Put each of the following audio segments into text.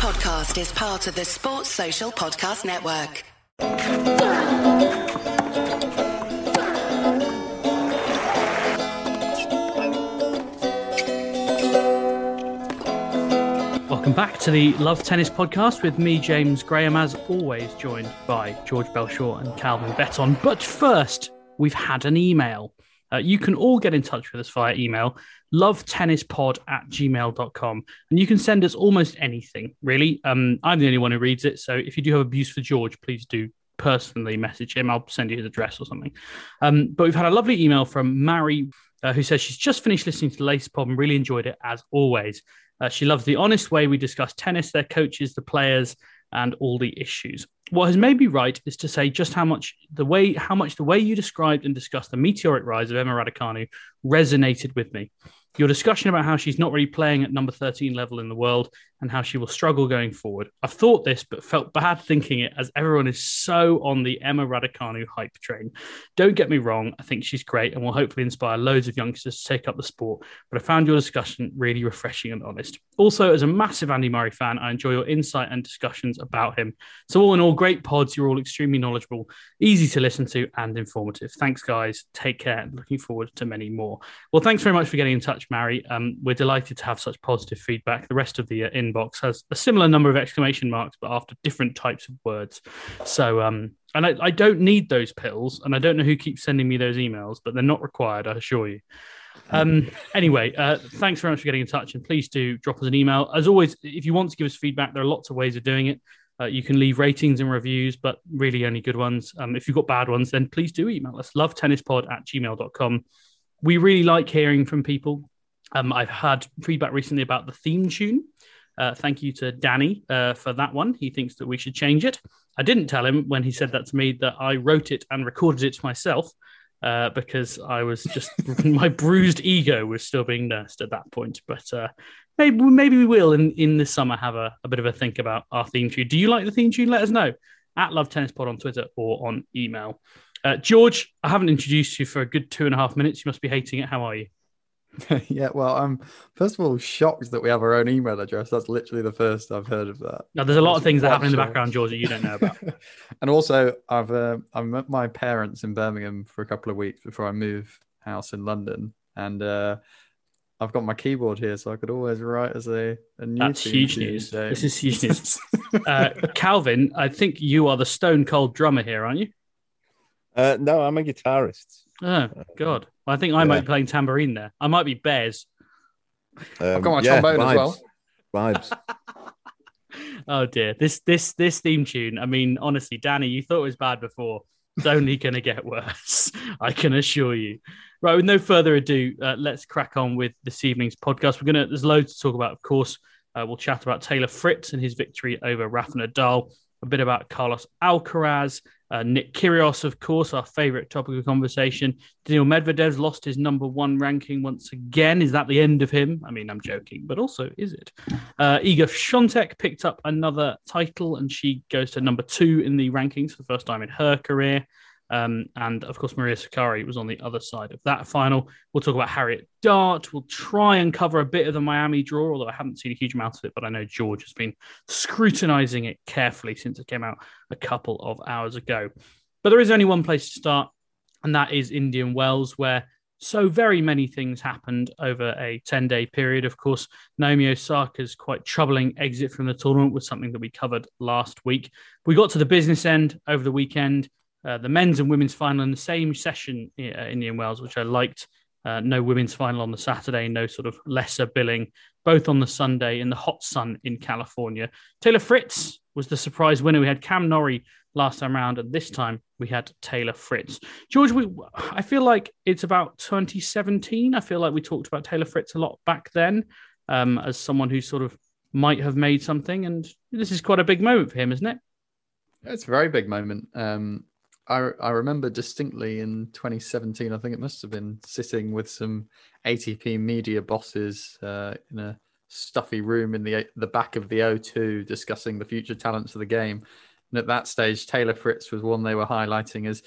podcast is part of the Sports Social Podcast Network. Welcome back to the Love Tennis podcast with me, James Graham, as always, joined by George Belshaw and Calvin Betton. But first, we've had an email. Uh, you can all get in touch with us via email, lovetennispod at gmail.com. And you can send us almost anything, really. Um, I'm the only one who reads it. So if you do have abuse for George, please do personally message him. I'll send you his address or something. Um, but we've had a lovely email from Mary, uh, who says she's just finished listening to the latest pod and really enjoyed it as always. Uh, she loves the honest way we discuss tennis, their coaches, the players, and all the issues. What has made me right is to say just how much the way how much the way you described and discussed the meteoric rise of Emma Raducanu resonated with me. Your discussion about how she's not really playing at number 13 level in the world and how she will struggle going forward. I've thought this, but felt bad thinking it as everyone is so on the Emma Raducanu hype train. Don't get me wrong, I think she's great and will hopefully inspire loads of youngsters to take up the sport, but I found your discussion really refreshing and honest. Also, as a massive Andy Murray fan, I enjoy your insight and discussions about him. So, all in all, great pods. You're all extremely knowledgeable, easy to listen to, and informative. Thanks, guys. Take care. Looking forward to many more. Well, thanks very much for getting in touch, Mary. Um, we're delighted to have such positive feedback. The rest of the uh, inbox has a similar number of exclamation marks, but after different types of words. So, um, and I, I don't need those pills, and I don't know who keeps sending me those emails, but they're not required, I assure you. Um, anyway, uh, thanks very much for getting in touch, and please do drop us an email. As always, if you want to give us feedback, there are lots of ways of doing it. Uh, you can leave ratings and reviews, but really only good ones. Um, if you've got bad ones, then please do email us, lovetennispod at gmail.com. We really like hearing from people. Um, I've had feedback recently about the theme tune. Uh, thank you to Danny uh, for that one. He thinks that we should change it. I didn't tell him when he said that to me that I wrote it and recorded it myself uh, because I was just my bruised ego was still being nursed at that point. But uh, maybe maybe we will in in the summer have a, a bit of a think about our theme tune. Do you like the theme tune? Let us know at Love Tennis Pod on Twitter or on email. Uh, George, I haven't introduced you for a good two and a half minutes. You must be hating it. How are you? yeah, well, I'm first of all shocked that we have our own email address. That's literally the first I've heard of that. Now, there's a lot of things that happen in the background, George, that you don't know about. and also, I've uh, I met my parents in Birmingham for a couple of weeks before I move house in London, and uh, I've got my keyboard here, so I could always write as a, a new. That's huge news. This is huge news. uh, Calvin, I think you are the stone cold drummer here, aren't you? Uh, no, I'm a guitarist. Oh God! I think I yeah. might be playing tambourine there. I might be Bears. Um, I've got my yeah, trombone vibes. as well. Vibes. oh dear! This this this theme tune. I mean, honestly, Danny, you thought it was bad before. It's only going to get worse. I can assure you. Right, with no further ado, uh, let's crack on with this evening's podcast. We're gonna. There's loads to talk about, of course. Uh, we'll chat about Taylor Fritz and his victory over Rafa Nadal. A bit about Carlos Alcaraz, uh, Nick Kyrgios, of course, our favorite topic of conversation. Daniil Medvedev's lost his number one ranking once again. Is that the end of him? I mean, I'm joking, but also, is it? Uh, Iga Swiatek picked up another title, and she goes to number two in the rankings for the first time in her career. Um, and of course, Maria Sakkari was on the other side of that final. We'll talk about Harriet Dart. We'll try and cover a bit of the Miami draw, although I haven't seen a huge amount of it, but I know George has been scrutinizing it carefully since it came out a couple of hours ago. But there is only one place to start, and that is Indian Wells, where so very many things happened over a 10 day period. Of course, Naomi Osaka's quite troubling exit from the tournament was something that we covered last week. We got to the business end over the weekend. Uh, the men's and women's final in the same session in uh, Indian Wells, which I liked. Uh, no women's final on the Saturday, no sort of lesser billing, both on the Sunday in the hot sun in California. Taylor Fritz was the surprise winner. We had Cam Norrie last time around, and this time we had Taylor Fritz. George, we, I feel like it's about 2017. I feel like we talked about Taylor Fritz a lot back then um, as someone who sort of might have made something, and this is quite a big moment for him, isn't it? It's a very big moment. Um, I, I remember distinctly in 2017, I think it must have been sitting with some ATP media bosses uh, in a stuffy room in the the back of the O2 discussing the future talents of the game. And at that stage, Taylor Fritz was one they were highlighting as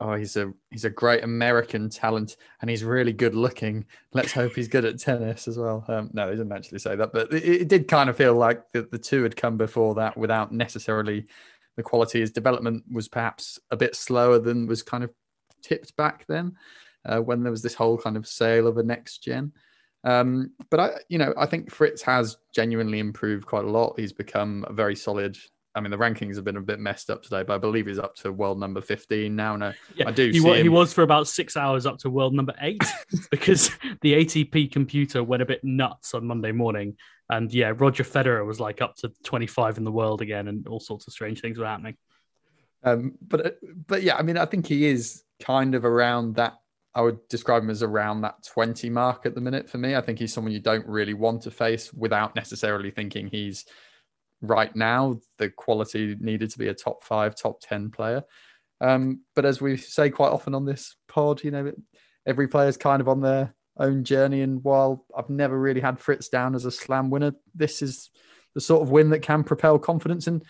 oh, he's a he's a great American talent, and he's really good looking. Let's hope he's good at tennis as well. Um, no, he didn't actually say that, but it, it did kind of feel like the, the two had come before that without necessarily the quality. His development was perhaps a bit slower than was kind of tipped back then, uh, when there was this whole kind of sale of a next gen. Um, but I, you know, I think Fritz has genuinely improved quite a lot. He's become a very solid I mean, the rankings have been a bit messed up today, but I believe he's up to world number 15 now. No, Yeah, I do he, see wa- him. he was for about six hours up to world number eight because the ATP computer went a bit nuts on Monday morning. And yeah, Roger Federer was like up to 25 in the world again, and all sorts of strange things were happening. Um, but uh, but yeah, I mean, I think he is kind of around that. I would describe him as around that 20 mark at the minute for me. I think he's someone you don't really want to face without necessarily thinking he's right now the quality needed to be a top five, top 10 player. Um, but as we say quite often on this pod, you know, every player's kind of on their own journey. And while I've never really had Fritz down as a slam winner, this is the sort of win that can propel confidence. And,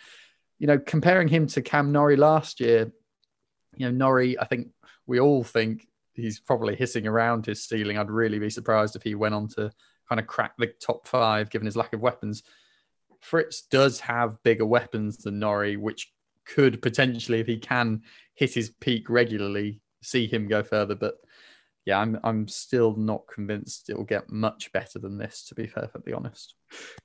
you know, comparing him to Cam Norrie last year, you know, Norrie, I think we all think he's probably hissing around his ceiling. I'd really be surprised if he went on to kind of crack the top five given his lack of weapons. Fritz does have bigger weapons than Norrie, which could potentially, if he can hit his peak regularly, see him go further. But yeah, I'm I'm still not convinced it will get much better than this, to be perfectly honest.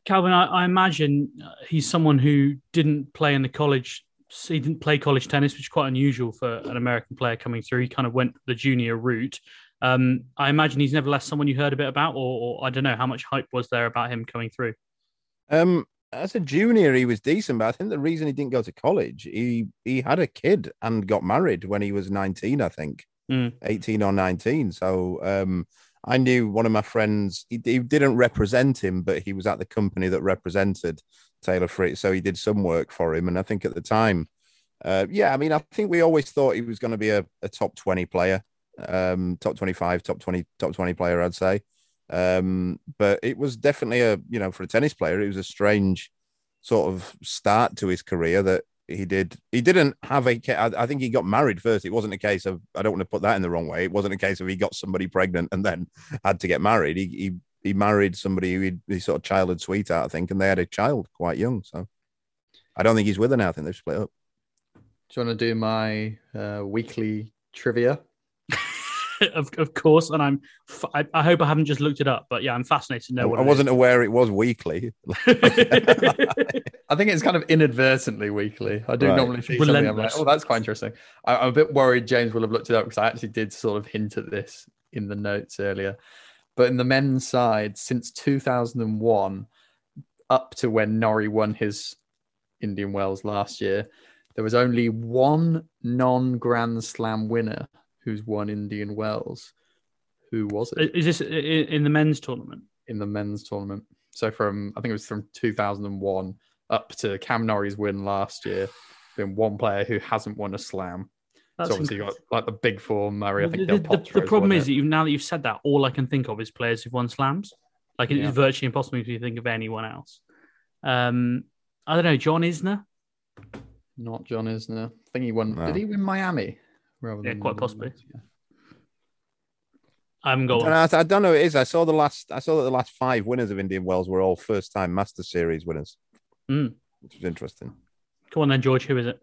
Calvin, I, I imagine uh, he's someone who didn't play in the college. He didn't play college tennis, which is quite unusual for an American player coming through. He kind of went the junior route. Um, I imagine he's nevertheless someone you heard a bit about, or, or I don't know how much hype was there about him coming through. Um, as a junior, he was decent, but I think the reason he didn't go to college, he he had a kid and got married when he was 19, I think, Mm. 18 or 19. So um, I knew one of my friends, he, he didn't represent him, but he was at the company that represented Taylor Fritz. So he did some work for him. And I think at the time, uh, yeah, I mean, I think we always thought he was going to be a, a top 20 player, um, top 25, top 20, top 20 player, I'd say. Um, but it was definitely a, you know, for a tennis player, it was a strange sort of start to his career that he did. He didn't have a I think he got married first. It wasn't a case of. I don't want to put that in the wrong way. It wasn't a case of he got somebody pregnant and then had to get married. He he, he married somebody who he, he sort of childhood sweetheart, I think, and they had a child quite young. So I don't think he's with her now. I think they've split up. Do you want to do my uh, weekly trivia? of, of course, and I'm. f- I, I hope I haven't just looked it up, but yeah, I'm fascinated to know. what I wasn't aware it was weekly. I think it's kind of inadvertently weekly. I do Right. normally see something. I'm like, oh, that's quite interesting. I, I'm a bit worried James will have looked it up because I actually did sort of hint at this in the notes earlier. But in the men's side, since 2001, up to when Norrie won his Indian Wells last year, there was only one non Grand Slam winner who's won Indian Wells. Who was it? is this i- i- in the men's tournament? in the men's tournament. So from I think it was from 2001 up to Cam Norrie's win last year, been one player who hasn't won a slam. That's so obviously you got like the big four, Murray. I think the, Del the- the problem won is that it. you, now that you've said that, all I can think of is players who've won slams. Like it is Yeah. virtually impossible to think of anyone else. Um, I don't know, John Isner. not John Isner. I think he won. No. Did he win Miami? Rather Yeah, than quite possibly. Yeah. I'm going. I don't, know, I don't know. It is. I saw the last. I saw that the last five winners of Indian Wells were all first-time Master Series winners, Mm. which was interesting. Come on then, George. Who is it?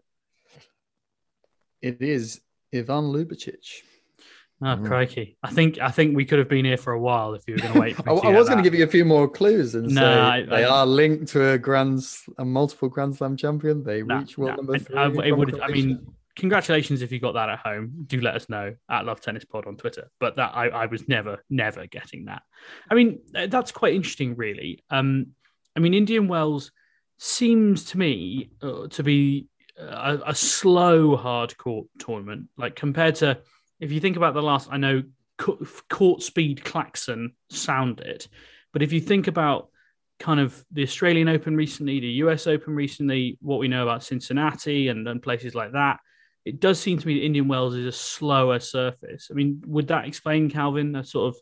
It is Ivan Lubicic. Oh, Mm. crikey! I think I think we could have been here for a while if you were going to wait. For I, to I was going to give you a few more clues and No, say I- they I- are linked to a grand, S- a multiple Grand Slam champion. They No, reach world no, number three. I- it would- I mean, congratulations if you got that at home. Do let us know at Love Tennis Pod on Twitter. But that I, I was never, never getting that. I mean, that's quite interesting, really. Um, I mean, Indian Wells seems to me uh, to be a, a slow, hard court tournament. Like compared to if you think about the last, I know court speed klaxon sound it, but if you think about kind of the Australian Open recently, the US Open recently, what we know about Cincinnati and, and places like that, it does seem to me that Indian Wells is a slower surface. I mean, would that explain Calvin? That sort of,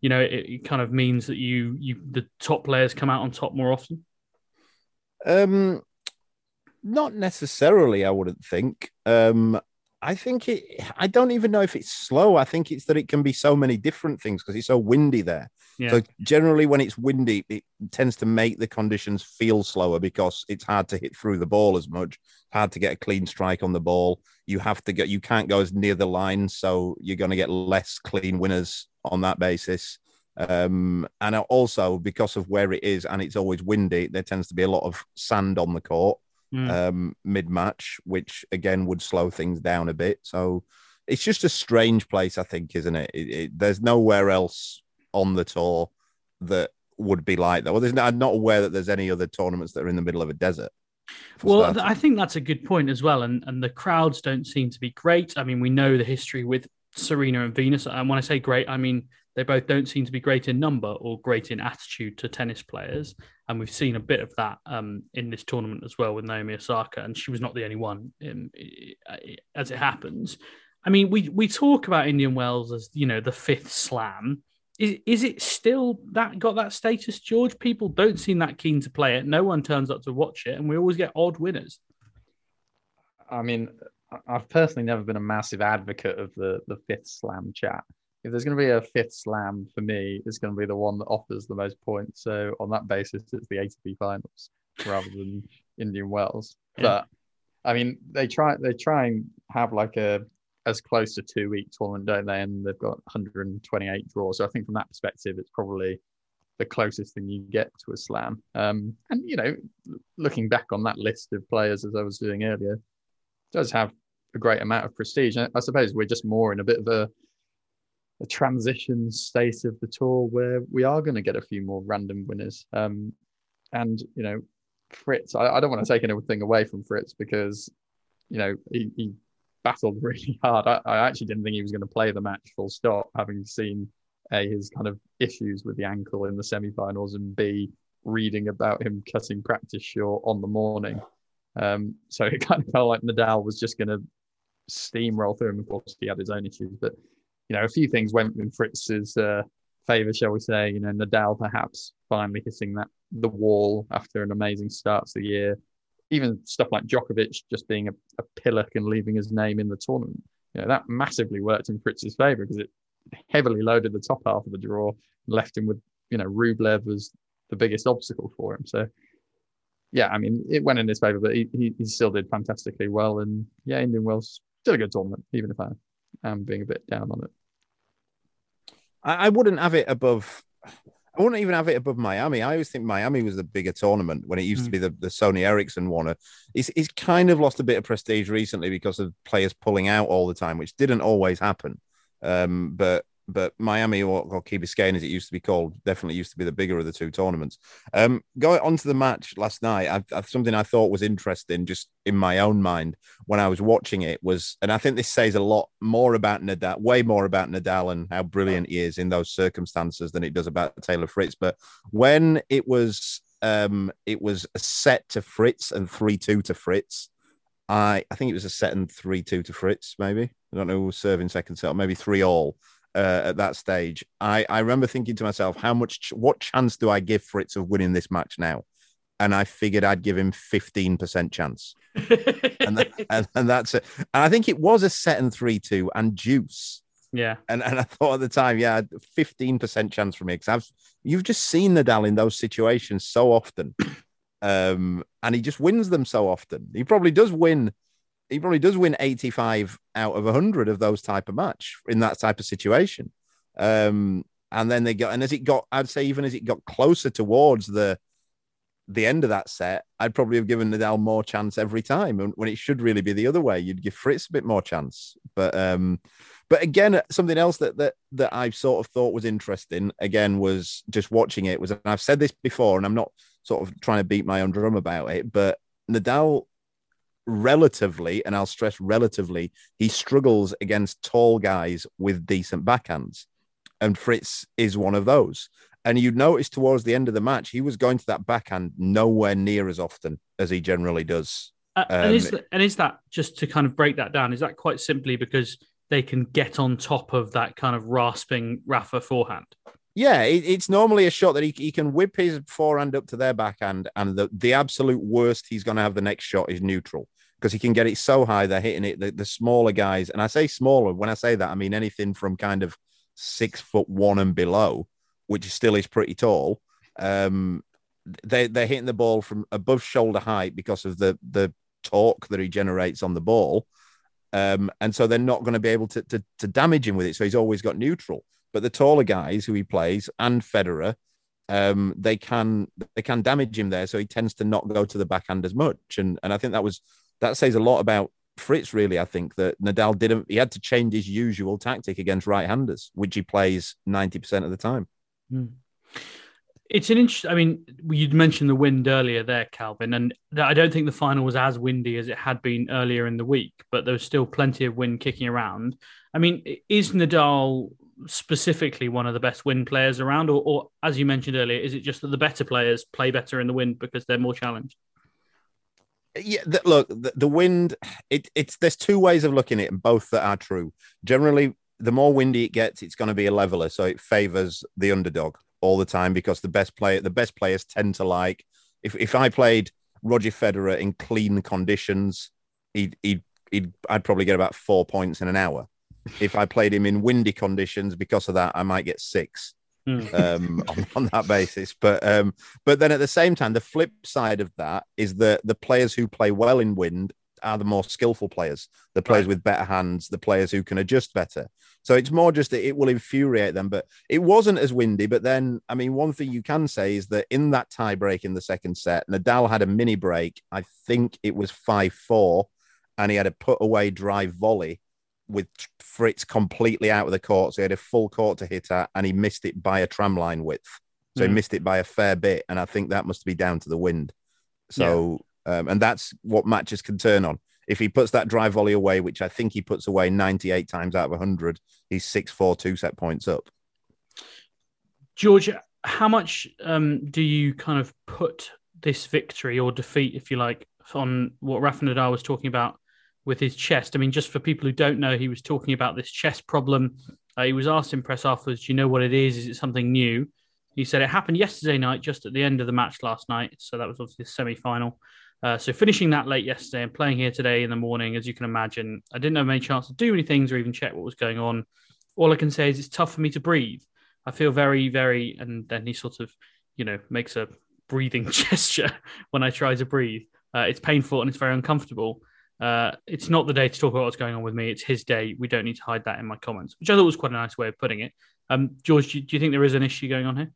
you know, it, it kind of means that you you the top players come out on top more often. Um, not necessarily. I wouldn't think. Um, I think it. I don't even know if it's slow. I think it's that it can be so many different things because it's so windy there. Yeah. So generally, when it's windy, it tends to make the conditions feel slower because it's hard to hit through the ball as much. Hard to get a clean strike on the ball. You have to get. You can't go as near the line, so you're going to get less clean winners on that basis. Um, and also because of where it is and it's always windy, there tends to be a lot of sand on the court Mm. um, mid match, which again would slow things down a bit. So it's just a strange place, I think, isn't it? It- it- there's nowhere else on the tour that would be like that. Well, there's no, I'm not aware that there's any other tournaments that are in the middle of a desert. Well, starters. I think that's a good point as well, and and the crowds don't seem to be great. I mean, we know the history with Serena and Venus, and when I say great, I mean they both don't seem to be great in number or great in attitude to tennis players, and we've seen a bit of that um, in this tournament as well with Naomi Osaka, and she was not the only one, in, as it happens. I mean, we we talk about Indian Wells as you know the fifth slam. Is, is it still that got that status, George? People don't seem that keen to play it. No one turns up to watch it, and we always get odd winners. I mean, I've personally never been a massive advocate of the the fifth slam chat. If there's going to be a fifth slam for me, it's going to be the one that offers the most points. So on that basis, it's the ATP finals rather than Indian Wells. Yeah. But I mean, they try they try and have like a as close to two week tournament, don't they? And they've got 128 draws. So I think from that perspective, it's probably the closest thing you get to a slam. Um, and you know, looking back on that list of players as I was doing earlier, does have a great amount of prestige. I suppose we're just more in a bit of a a transition state of the tour where we are going to get a few more random winners. Um, and you know, Fritz, I, I don't want to take anything away from Fritz because you know he, he battled really hard. I, I actually didn't think he was going to play the match full stop, having seen a his kind of issues with the ankle in the semi-finals, and b reading about him cutting practice short on the morning. Um, so it kind of felt like Nadal was just going to steamroll through him. Of course, he had his own issues, but you know, a few things went in Fritz's uh, favor, shall we say? You know, Nadal perhaps finally hitting that the wall after an amazing start to the year. Even stuff like Djokovic just being a, a pillock and leaving his name in the tournament. You know, that massively worked in Fritz's favor because it heavily loaded the top half of the draw and left him with, you know, Rublev as the biggest obstacle for him. So, yeah, I mean, it went in his favor, but he, he, he still did fantastically well. And yeah, Indian Wells still a good tournament, even if I am being a bit down on it. I, I wouldn't have it above. I wouldn't even have it above Miami. I always think Miami was the bigger tournament when it used to Mm. be the, the Sony Ericsson one. It's, it's kind of lost a bit of prestige recently because of players pulling out all the time, which didn't always happen. Um, but but Miami or, or Key Biscayne, as it used to be called, definitely used to be the bigger of the two tournaments. Um, going on to the match last night, I, I, something I thought was interesting, just in my own mind when I was watching it, was, and I think this says a lot more about Nadal, way more about Nadal and how brilliant he is in those circumstances than it does about Taylor Fritz. But when it was, um, it was a set to Fritz and three two to Fritz. I, I think it was a set and three two to Fritz, maybe. I don't know who was serving second set, maybe three all uh, at that stage. I, I remember thinking to myself, how much, ch- what chance do I give Fritz of winning this match now? And I figured I'd give him 15% chance. And, that, and, and that's it. And I think it was a set and 3 2 and juice. yeah, And, and I thought at the time, yeah, 15% chance for me because I've you've just seen Nadal in those situations so often. Um, and he just wins them so often. He probably does win he probably does win 85 out of 100 of those type of match in that type of situation. Um and then they got and as it got i'd say even as it got closer towards the the end of that set i'd probably have given nadal more chance every time and when it should really be the other way. You'd give fritz a bit more chance. But um but again something else that that that i sort of thought was interesting again was just watching it was and i've said this before and i'm not sort of trying to beat my own drum about it but nadal relatively, and I'll stress relatively, he struggles against tall guys with decent backhands. And Fritz is one of those. And you'd notice towards the end of the match, he was going to that backhand nowhere near as often as he generally does. Uh, and Um, is th- and is that just to kind of break that down? Is that quite simply because they can get on top of that kind of rasping Rafa forehand? Yeah, it, it's normally a shot that he, he can whip his forehand up to their backhand, and the, the absolute worst he's going to have the next shot is neutral. Because he can get it so high they're hitting it. The, the smaller guys, and I say smaller when I say that, I mean anything from kind of six foot one and below, which still is pretty tall. Um, they they're hitting the ball from above shoulder height because of the the torque that he generates on the ball. Um, and so they're not going to be able to, to, to damage him with it. So he's always got neutral. But the taller guys who he plays and Federer, um, they can they can damage him there. So he tends to not go to the backhand as much. And and I think that was that says a lot about Fritz. Really, I think that Nadal didn't. He had to change his usual tactic against right-handers, which he plays ninety percent of the time. Mm. It's an interesting. I mean, you'd mentioned the wind earlier there, Calvin, and I don't think the final was as windy as it had been earlier in the week, but there was still plenty of wind kicking around. I mean, is Nadal specifically one of the best wind players around, or, or as you mentioned earlier, is it just that the better players play better in the wind because they're more challenged? Yeah, look, the, the wind. It, it's there's two ways of looking at it, and both that are true. Generally, the more windy it gets, it's going to be a leveler, so it favors the underdog all the time because the best player, the best players tend to like. If if I played Roger Federer in clean conditions, he'd he'd, he'd I'd probably get about four points in an hour. If I played him in windy conditions, because of that, I might get six. Hmm. um, on, on, that basis. But um, but then at the same time, the flip side of that is that the players who play well in wind are the more skillful players, the players right. with better hands, the players who can adjust better. So it's more just that it will infuriate them. But it wasn't as windy. But then, I mean, one thing you can say is that in that tie break in the second set, Nadal had a mini break. I think it was 5 4, and he had a put away drive volley with Fritz completely out of the court. So he had a full court to hit at, and he missed it by a tramline width. So mm. he hmm. missed it by a fair bit. And I think that must be down to the wind. So um, and that's what matches can turn on. If he puts that drive volley away, which I think he puts away 98 times out of 100, he's 6 4 two set points up. George, how much um, do you kind of put this victory or defeat, if you like, on what Rafa Nadal was talking about with his chest? I mean, just for people who don't know, he was talking about this chest problem. Uh, he was asked in press afterwards, Do you know what it is? Is it something new? He said it happened yesterday night, just at the end of the match last night. So that was obviously the semi final. Uh, so finishing that late yesterday and playing here today in the morning, as you can imagine, I didn't have any chance to do any things or even check what was going on. All I can say is it's tough for me to breathe. I feel very, very, and then he sort of, you know, makes a breathing gesture when I try to breathe. Uh, it's painful and it's very uncomfortable. Uh, it's not the day to talk about what's going on with me. It's his day. We don't need to hide that in my comments, which I thought was quite a nice way of putting it. Um, George, do you, do you think there is an issue going on here?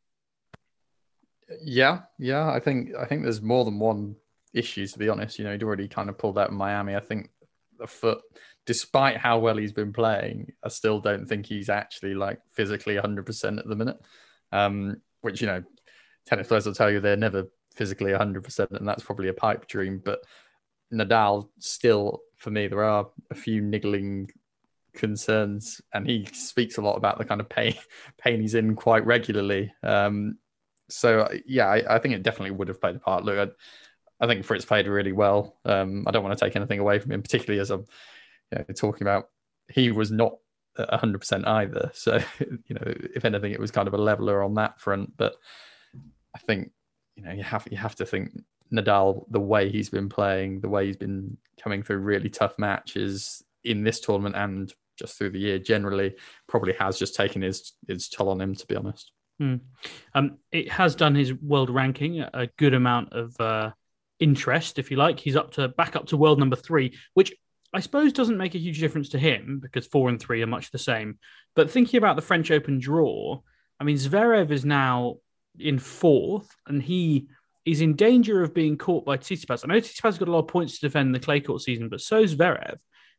Yeah, yeah. I think I think there's more than one issue. to be honest. You know, he'd already kind of pulled out in Miami. I think the foot, despite how well he's been playing, I still don't think he's actually like physically 100% at the minute. Um, which, you know, tennis players will tell you they're never physically 100%, and that's probably a pipe dream. But Nadal, still, for me, there are a few niggling concerns, and he speaks a lot about the kind of pain pain he's in quite regularly. Um, so yeah, I, I, think it definitely would have played a part. Look, I, I think Fritz played really well. Um, I don't want to take anything away from him, particularly as I'm you know, talking about. He was not 100% either. So, you know, if anything, it was kind of a leveler on that front. But I think, you know, you have you have to think Nadal, the way he's been playing, the way he's been coming through really tough matches in this tournament and just through the year generally, probably has just taken his his toll on him. To be honest. Hmm. Um, it has done his world ranking a good amount of uh, interest, if you like. He's up to back up to world number three, which I suppose doesn't make a huge difference to him because four and three are much the same. But thinking about the French Open draw, I mean, Zverev is now in fourth, and he is in danger of being caught by Tsitsipas. I know Tsitsipas got a lot of points to defend in the clay court season, but so is Zverev,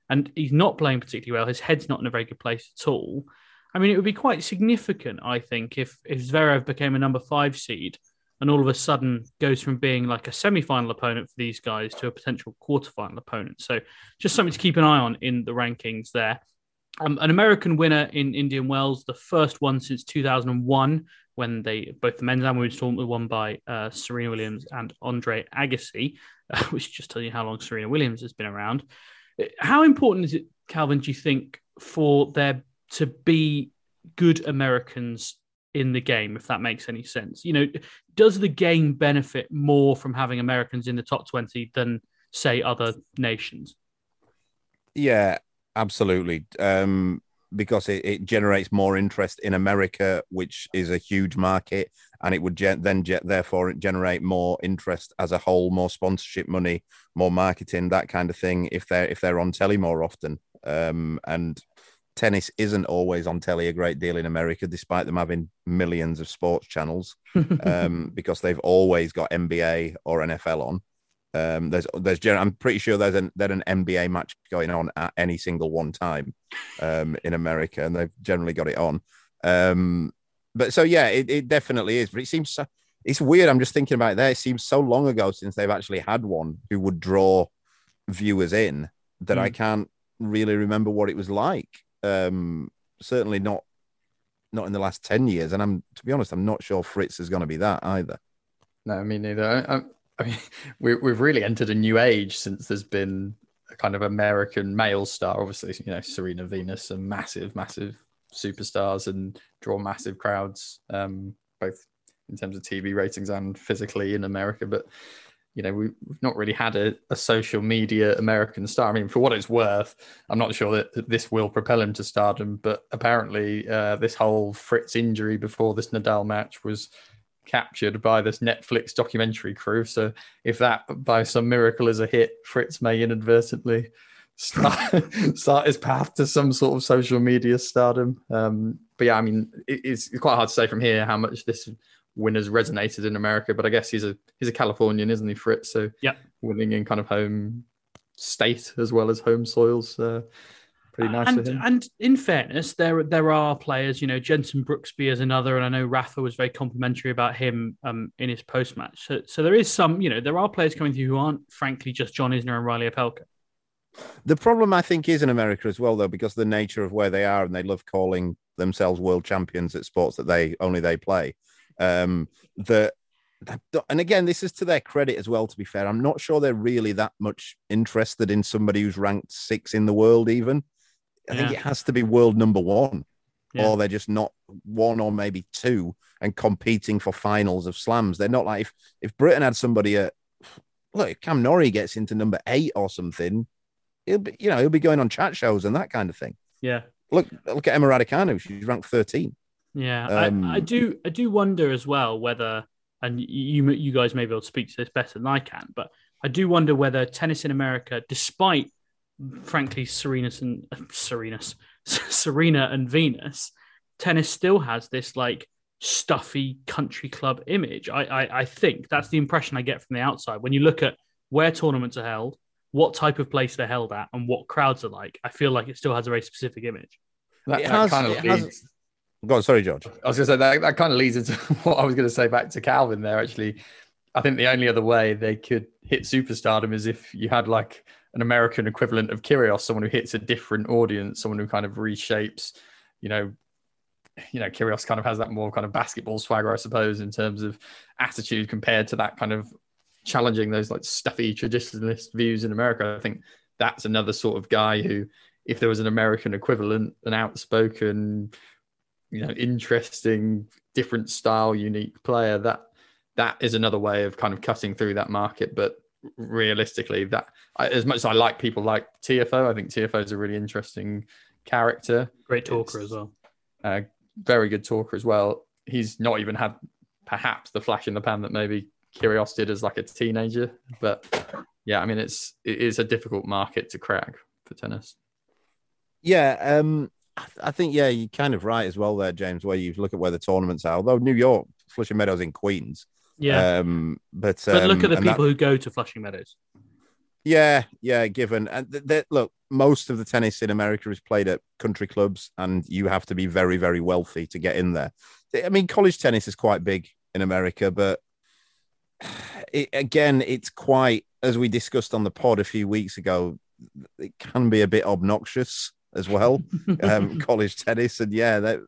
and he's not playing particularly well. His head's not in a very good place at all. I mean, it would be quite significant, I think, if if Zverev became a number five seed and all of a sudden goes from being like a semi-final opponent for these guys to a potential quarter-final opponent. So just something to keep an eye on in the rankings there. Um, an American winner in Indian Wells, the first one since 2001, when they both the men's and women's tournament were won by uh, Serena Williams and Andre Agassi, uh, which just tells you how long Serena Williams has been around. How important is it, Calvin? Do you think for there to be good Americans in the game, if that makes any sense. You know, does the game benefit more from having Americans in the top 20 than say, other nations. Yeah, absolutely. Um, because it, it generates more interest in America, which is a huge market, and it would gen- then ge- therefore generate more interest as a whole, more sponsorship money, more marketing, that kind of thing. If they're if they're on telly more often, um, and tennis isn't always on telly a great deal in America, despite them having millions of sports channels, um, because they've always got NBA or NFL on. Um, there's there's I'm pretty sure there's an there's an NBA match going on at any single one time um, in America, and they've generally got it on. Um, but so yeah, it, it definitely is. But it seems so, it's weird. I'm just thinking about it there. It seems so long ago since they've actually had one who would draw viewers in that mm. I can't really remember what it was like. Um, certainly not not in the last ten years. And I'm to be honest, I'm not sure Fritz is going to be that either. No, me neither. I, Mean, we, we've really entered a new age since there's been a kind of American male star. Obviously, you know, Serena Venus, and massive, massive superstars and draw massive crowds, um, both in terms of TV ratings and physically in America. But you know, we, have not really had a, a, social media American star. I mean, for what it's worth, I'm not sure that this will propel him to stardom. But apparently, uh, this whole Fritz injury before this Nadal match was captured by this Netflix documentary crew. So if that by some miracle is a hit, Fritz may inadvertently start, start his path to some sort of social media stardom. Um, but yeah, I mean, it, it's quite hard to say from here how much this winner's resonated in America. But I guess he's a he's a Californian, isn't he, Fritz? So yeah, winning in kind of home state as well as home soils. Uh, pretty nice and, And in fairness, there there are players, you know, Jenson Brooksby is another, and I know Rafa was very complimentary about him um, in his post match. So, so there is some, you know, there are players coming through who aren't, frankly, just John Isner and Reilly Opelka. The problem, I think, is in America as well, though, because the nature of where they are, and they love calling themselves world champions at sports that they only they play. Um, that and again, this is to their credit as well. To be fair, I'm not sure they're really that much interested in somebody who's ranked six in the world, even. I yeah. think it has to be world number one, yeah. or they're just not one or maybe two and competing for finals of slams. They're not like if, if Britain had somebody at look, Cam Norrie gets into number eight or something, he'll be you know he'll be going on chat shows and that kind of thing. Yeah. Look, look at Emma Raducanu. She's ranked 13. Yeah, um, I, I do. I do wonder as well whether, and you you guys may be able to speak to this better than I can, but I do wonder whether tennis in America, despite frankly, Serena's and uh, Serena's Serena and Venus, tennis still has this like stuffy country club image. I, I, I think that's the impression I get from the outside. When you look at where tournaments are held, what type of place they're held at, and what crowds are like, I feel like it still has a very specific image. That, that has, kind of leads... has... Go on, sorry, George. I was going to say that, that kind of leads into what I was going to say back to Calvin there. Actually, I think the only other way they could hit superstardom is if you had like an American equivalent of Kyrgios, someone who hits a different audience, someone who kind of reshapes, you know, you know, Kyrgios kind of has that more kind of basketball swagger, I suppose, in terms of attitude compared to that kind of challenging those like stuffy traditionalist views in America. I think that's another sort of guy who, if there was an American equivalent, an outspoken, you know, interesting, different style, unique player, that that is another way of kind of cutting through that market. But realistically, that as much as I like people like Tiafoe, I think Tiafoe is a really interesting character. Great talker it's, as well. Uh, very good talker as well. He's not even had perhaps the flash in the pan that maybe Kyrgios did as like a teenager, but yeah, I mean it's it is a difficult market to crack for tennis. Yeah, um, I think yeah, you're kind of right as well there, James. Where you look at where the tournaments are, although New York, Flushing Meadows in Queens, yeah. Um, but but look at the um, people that, who go to Flushing Meadows. Yeah, yeah. Given and th- th- look, most of the tennis in America is played at country clubs, and you have to be very, very wealthy to get in there. I mean, college tennis is quite big in America, but it, again, it's quite as we discussed on the pod a few weeks ago. It can be a bit obnoxious as well, um, college tennis, and yeah, that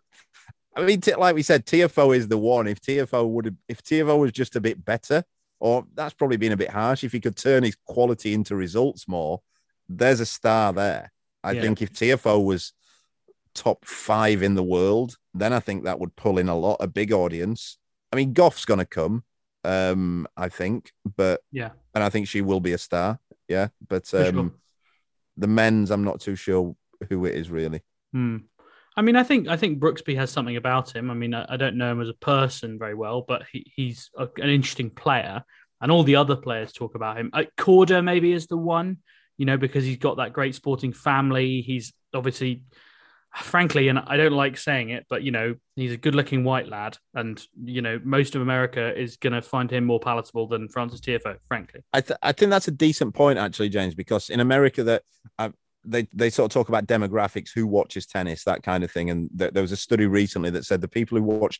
I mean, like we said, Tiafoe is the one. If Tiafoe would have, if Tiafoe was just a bit better, or that's probably been a bit harsh. If he could turn his quality into results more, there's a star there. I yeah. think if Tiafoe was top five in the world, then I think that would pull in a lot, a big audience. I mean, Gauff's going to come, um, I think, but yeah, and I think she will be a star. Yeah, but um, sure. the men's, I'm not too sure who it is really. Hmm. I mean, I think I think Brooksby has something about him. I mean, I, I don't know him as a person very well, but he, he's a, an interesting player, and all the other players talk about him. Uh, Korda maybe is the one, you know, because he's got that great sporting family. He's obviously, frankly, and I don't like saying it, but you know, he's a good-looking white lad, and you know, most of America is going to find him more palatable than Francis Tiafoe. Frankly, I, th- I think that's a decent point actually, James, because in America that uh, they they sort of talk about demographics, who watches tennis, that kind of thing, and th- there was a study recently that said the people who watch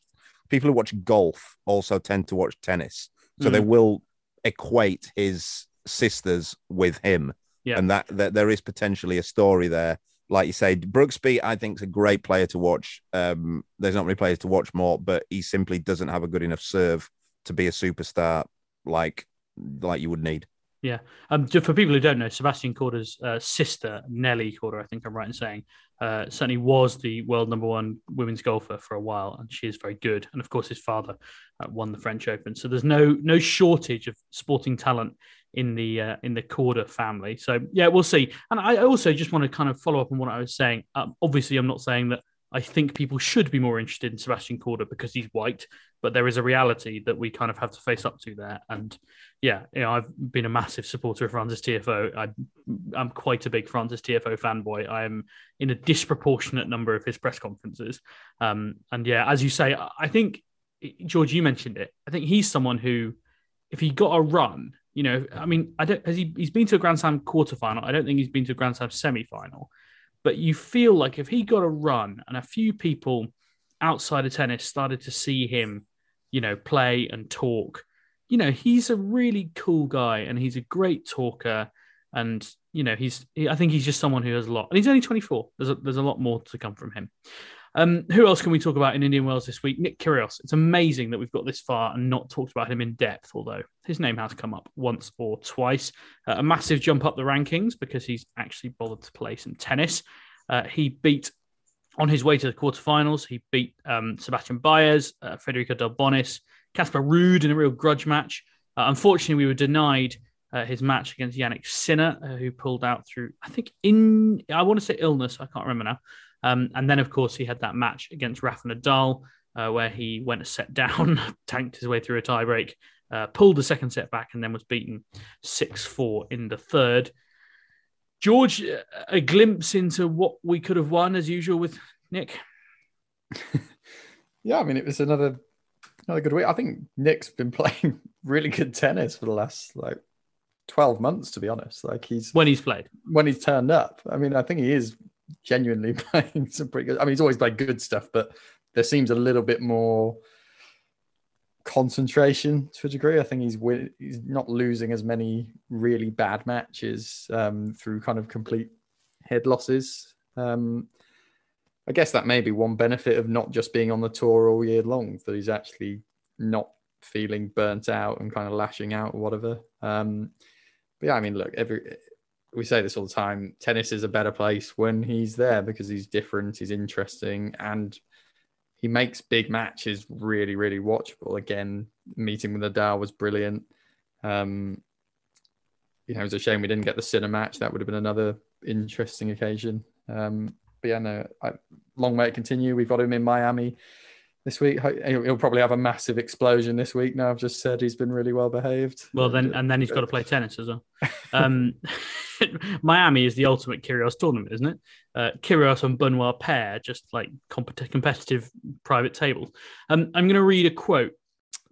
people who watch golf also tend to watch tennis, so they Mm. will equate his sisters with him, Yeah. and that, that there is potentially a story there. Like you say, Brooksby, I think is a great player to watch. Um, there's not many players to watch more, but he simply doesn't have a good enough serve to be a superstar like like you would need. Yeah. Um, for people who don't know, Sebastian Korda's uh, sister, Nelly Korda, I think I'm right in saying, uh, certainly was the world number one women's golfer for a while, and she is very good. And of course, his father uh, won the French Open, so there's no no shortage of sporting talent in the uh, in the Korda family. So yeah, we'll see. And I also just want to kind of follow up on what I was saying. Um, obviously, I'm not saying that I think people should be more interested in Sebastian Korda because he's white, but there is a reality that we kind of have to face up to there. And yeah, you know, I've been a massive supporter of Francis Tiafoe. I, I'm quite a big Francis Tiafoe fanboy. I am in a disproportionate number of his press conferences. Um, and yeah, as you say, I- I think George, you mentioned it. I think he's someone who, if he got a run, you know, I mean, I don't. Has he? He's been to a Grand Slam quarterfinal. I don't think he's been to a Grand Slam semi-final. But you feel like if he got a run and a few people outside of tennis started to see him, you know, play and talk, you know, he's a really cool guy and he's a great talker. And, you know, he's, I think he's just someone who has a lot. And he's only 24. There's a, there's a lot more to come from him. Um, who else can we talk about in Indian Wells this week? Nick Kyrgios. It's amazing that we've got this far and not talked about him in depth, although his name has come up once or twice. Uh, a massive jump up the rankings because he's actually bothered to play some tennis. Uh, he beat on his way to the quarterfinals. He beat um, Sebastian Baez, uh, Federico Del Bonis, Casper Ruud in a real grudge match. Uh, unfortunately, we were denied uh, his match against Jannik Sinner, uh, who pulled out through, I think, in I want to say illness. I can't remember now. Um, and then, of course, he had that match against Rafa Nadal, uh, where he went a set down, tanked his way through a tiebreak, uh, pulled the second set back, and then was beaten 6 4 in the third. George, a glimpse into what we could have won as usual with Nick. Yeah, I mean, it was another another good week. I think Nick's been playing really good tennis for the last like twelve months, to be honest. Like he's when he's played. when he's turned up. I mean, I think he is genuinely playing some pretty good. I mean, he's always played good stuff, but there seems a little bit more concentration to a degree. I think he's win- he's not losing as many really bad matches um, through kind of complete head losses. Um, I guess that may be one benefit of not just being on the tour all year long, that he's actually not feeling burnt out and kind of lashing out or whatever. Um, but yeah, I mean, look, every we say this all the time. Tennis is a better place when he's there because he's different, he's interesting, and he makes big matches really, really watchable. Again, meeting with Nadal was brilliant. Um, you know, it was a shame we didn't get the Sinner match. That would have been another interesting occasion. Um, but yeah, no, I, long way to continue. We've got him in Miami this week. He'll, probably have a massive explosion this week. Now I've just said he's been really well behaved. Well, then, and then he's got to play tennis as well. Um, Miami is the ultimate Kyrgios tournament, isn't it? Uh, Kyrgios and Benoit Paire, just like compet- competitive private tables. Um, I'm going to read a quote.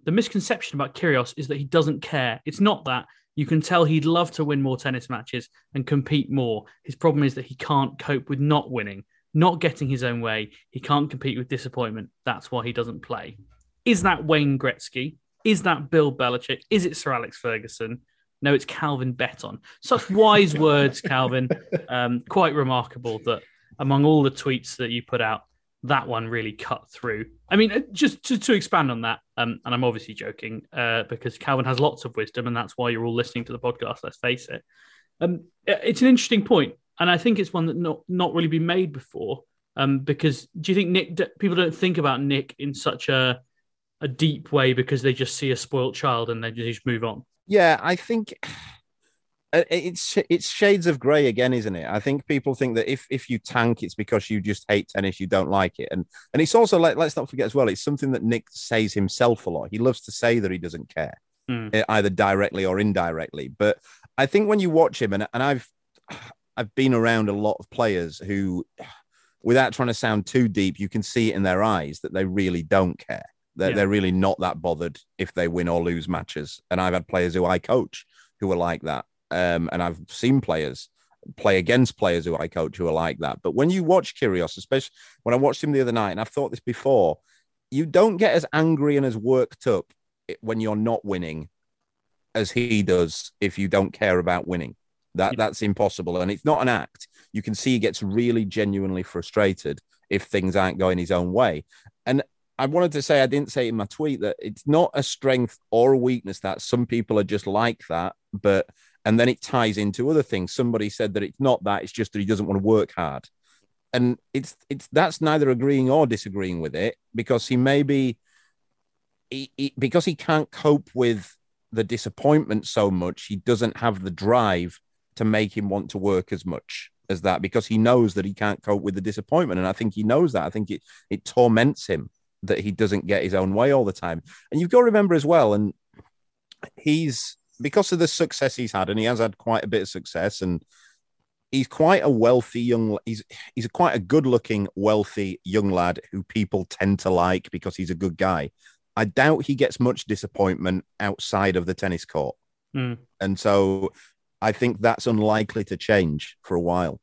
The misconception about Kyrgios is that he doesn't care. It's not that. You can tell he'd love to win more tennis matches and compete more. His problem is that he can't cope with not winning, not getting his own way. He can't compete with disappointment. That's why he doesn't play. Is that Wayne Gretzky? Is that Bill Belichick? Is it Sir Alex Ferguson? No, it's Calvin Betton. Such wise words, Calvin. Um, quite remarkable that among all the tweets that you put out, that one really cut through. I mean, uh, just to, to expand on that, um, and I'm obviously joking uh, because Calvin has lots of wisdom, and that's why you're all listening to the podcast. Let's face it. Um, it's an interesting point, and I think it's one that not not really been made before. Um, because do you think Nick? d- People don't think about Nick in such a a deep way because they just see a spoilt child and they just move on. Yeah, I think uh, it's it's shades of grey again, isn't it? I think people think that if if you tank, it's because you just hate tennis, you don't like it, and and it's also like let's not forget as well, it's something that Nick says himself a lot. He loves to say that he doesn't care, mm. either directly or indirectly. But I think when you watch him, and and I've I've been around a lot of players who, without trying to sound too deep, you can see it in their eyes that they really don't care. They're, yeah. they're really not that bothered if they win or lose matches. And I've had players who I coach who are like that. Um, and I've seen players play against players who I coach who are like that. But when you watch Kyrgios, especially when I watched him the other night, and I've thought this before, you don't get as angry and as worked up when you're not winning as he does if you don't care about winning. That that's impossible, and it's not an act. You can see he gets really genuinely frustrated if things aren't going his own way. And I wanted to say I didn't say in my tweet that it's not a strength or a weakness that some people are just like that, but and then it ties into other things. Somebody said that it's not that; it's just that he doesn't want to work hard, and it's it's that's neither agreeing or disagreeing with it because he maybe he, he, because he can't cope with the disappointment so much, he doesn't have the drive to make him want to work as much as that because he knows that he can't cope with the disappointment, and I think he knows that. I think it it torments him that he doesn't get his own way all the time, and you've got to remember as well, and he's because of the success he's had, and he has had quite a bit of success, and he's quite a wealthy young. He's he's a quite a good-looking, wealthy young lad who people tend to like because he's a good guy. I doubt he gets much disappointment outside of the tennis court, mm. and so I think that's unlikely to change for a while.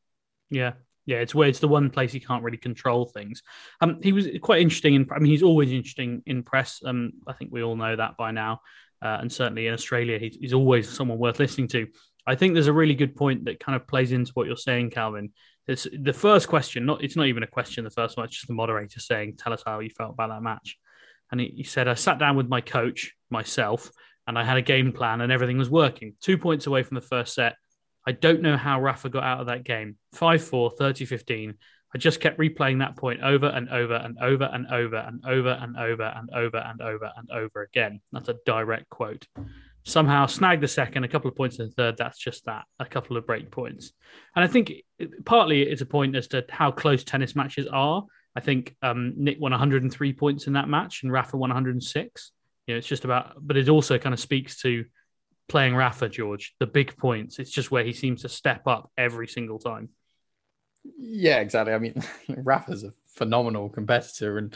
Yeah, yeah, it's where it's the one place he can't really control things. Um, he was quite interesting in. I mean, he's always interesting in press. Um, I think we all know that by now uh, and certainly in Australia, he's, he's always someone worth listening to. I think there's a really good point that kind of plays into what you're saying, Calvin. It's the first question, not it's not even a question. The first one, it's just the moderator saying, "Tell us how you felt about that match." And he, he said, "I sat down with my coach, myself, and I had a game plan, and everything was working. Two points away from the first set. I don't know how Rafa got out of that game. 5 4, 30 15. I just kept replaying that point over and over and over and over and over and over and over and over and over again. That's a direct quote. Somehow snagged the second, a couple of points in the third. That's just that, a couple of break points. And I think partly it's a point as to how close tennis matches are. I think um, Nick won 103 points in that match and Rafa won 106. You know, it's just about, but it also kind of speaks to playing Rafa, George, the big points. It's just where he seems to step up every single time. Yeah, exactly. I mean, Rafa's a phenomenal competitor, and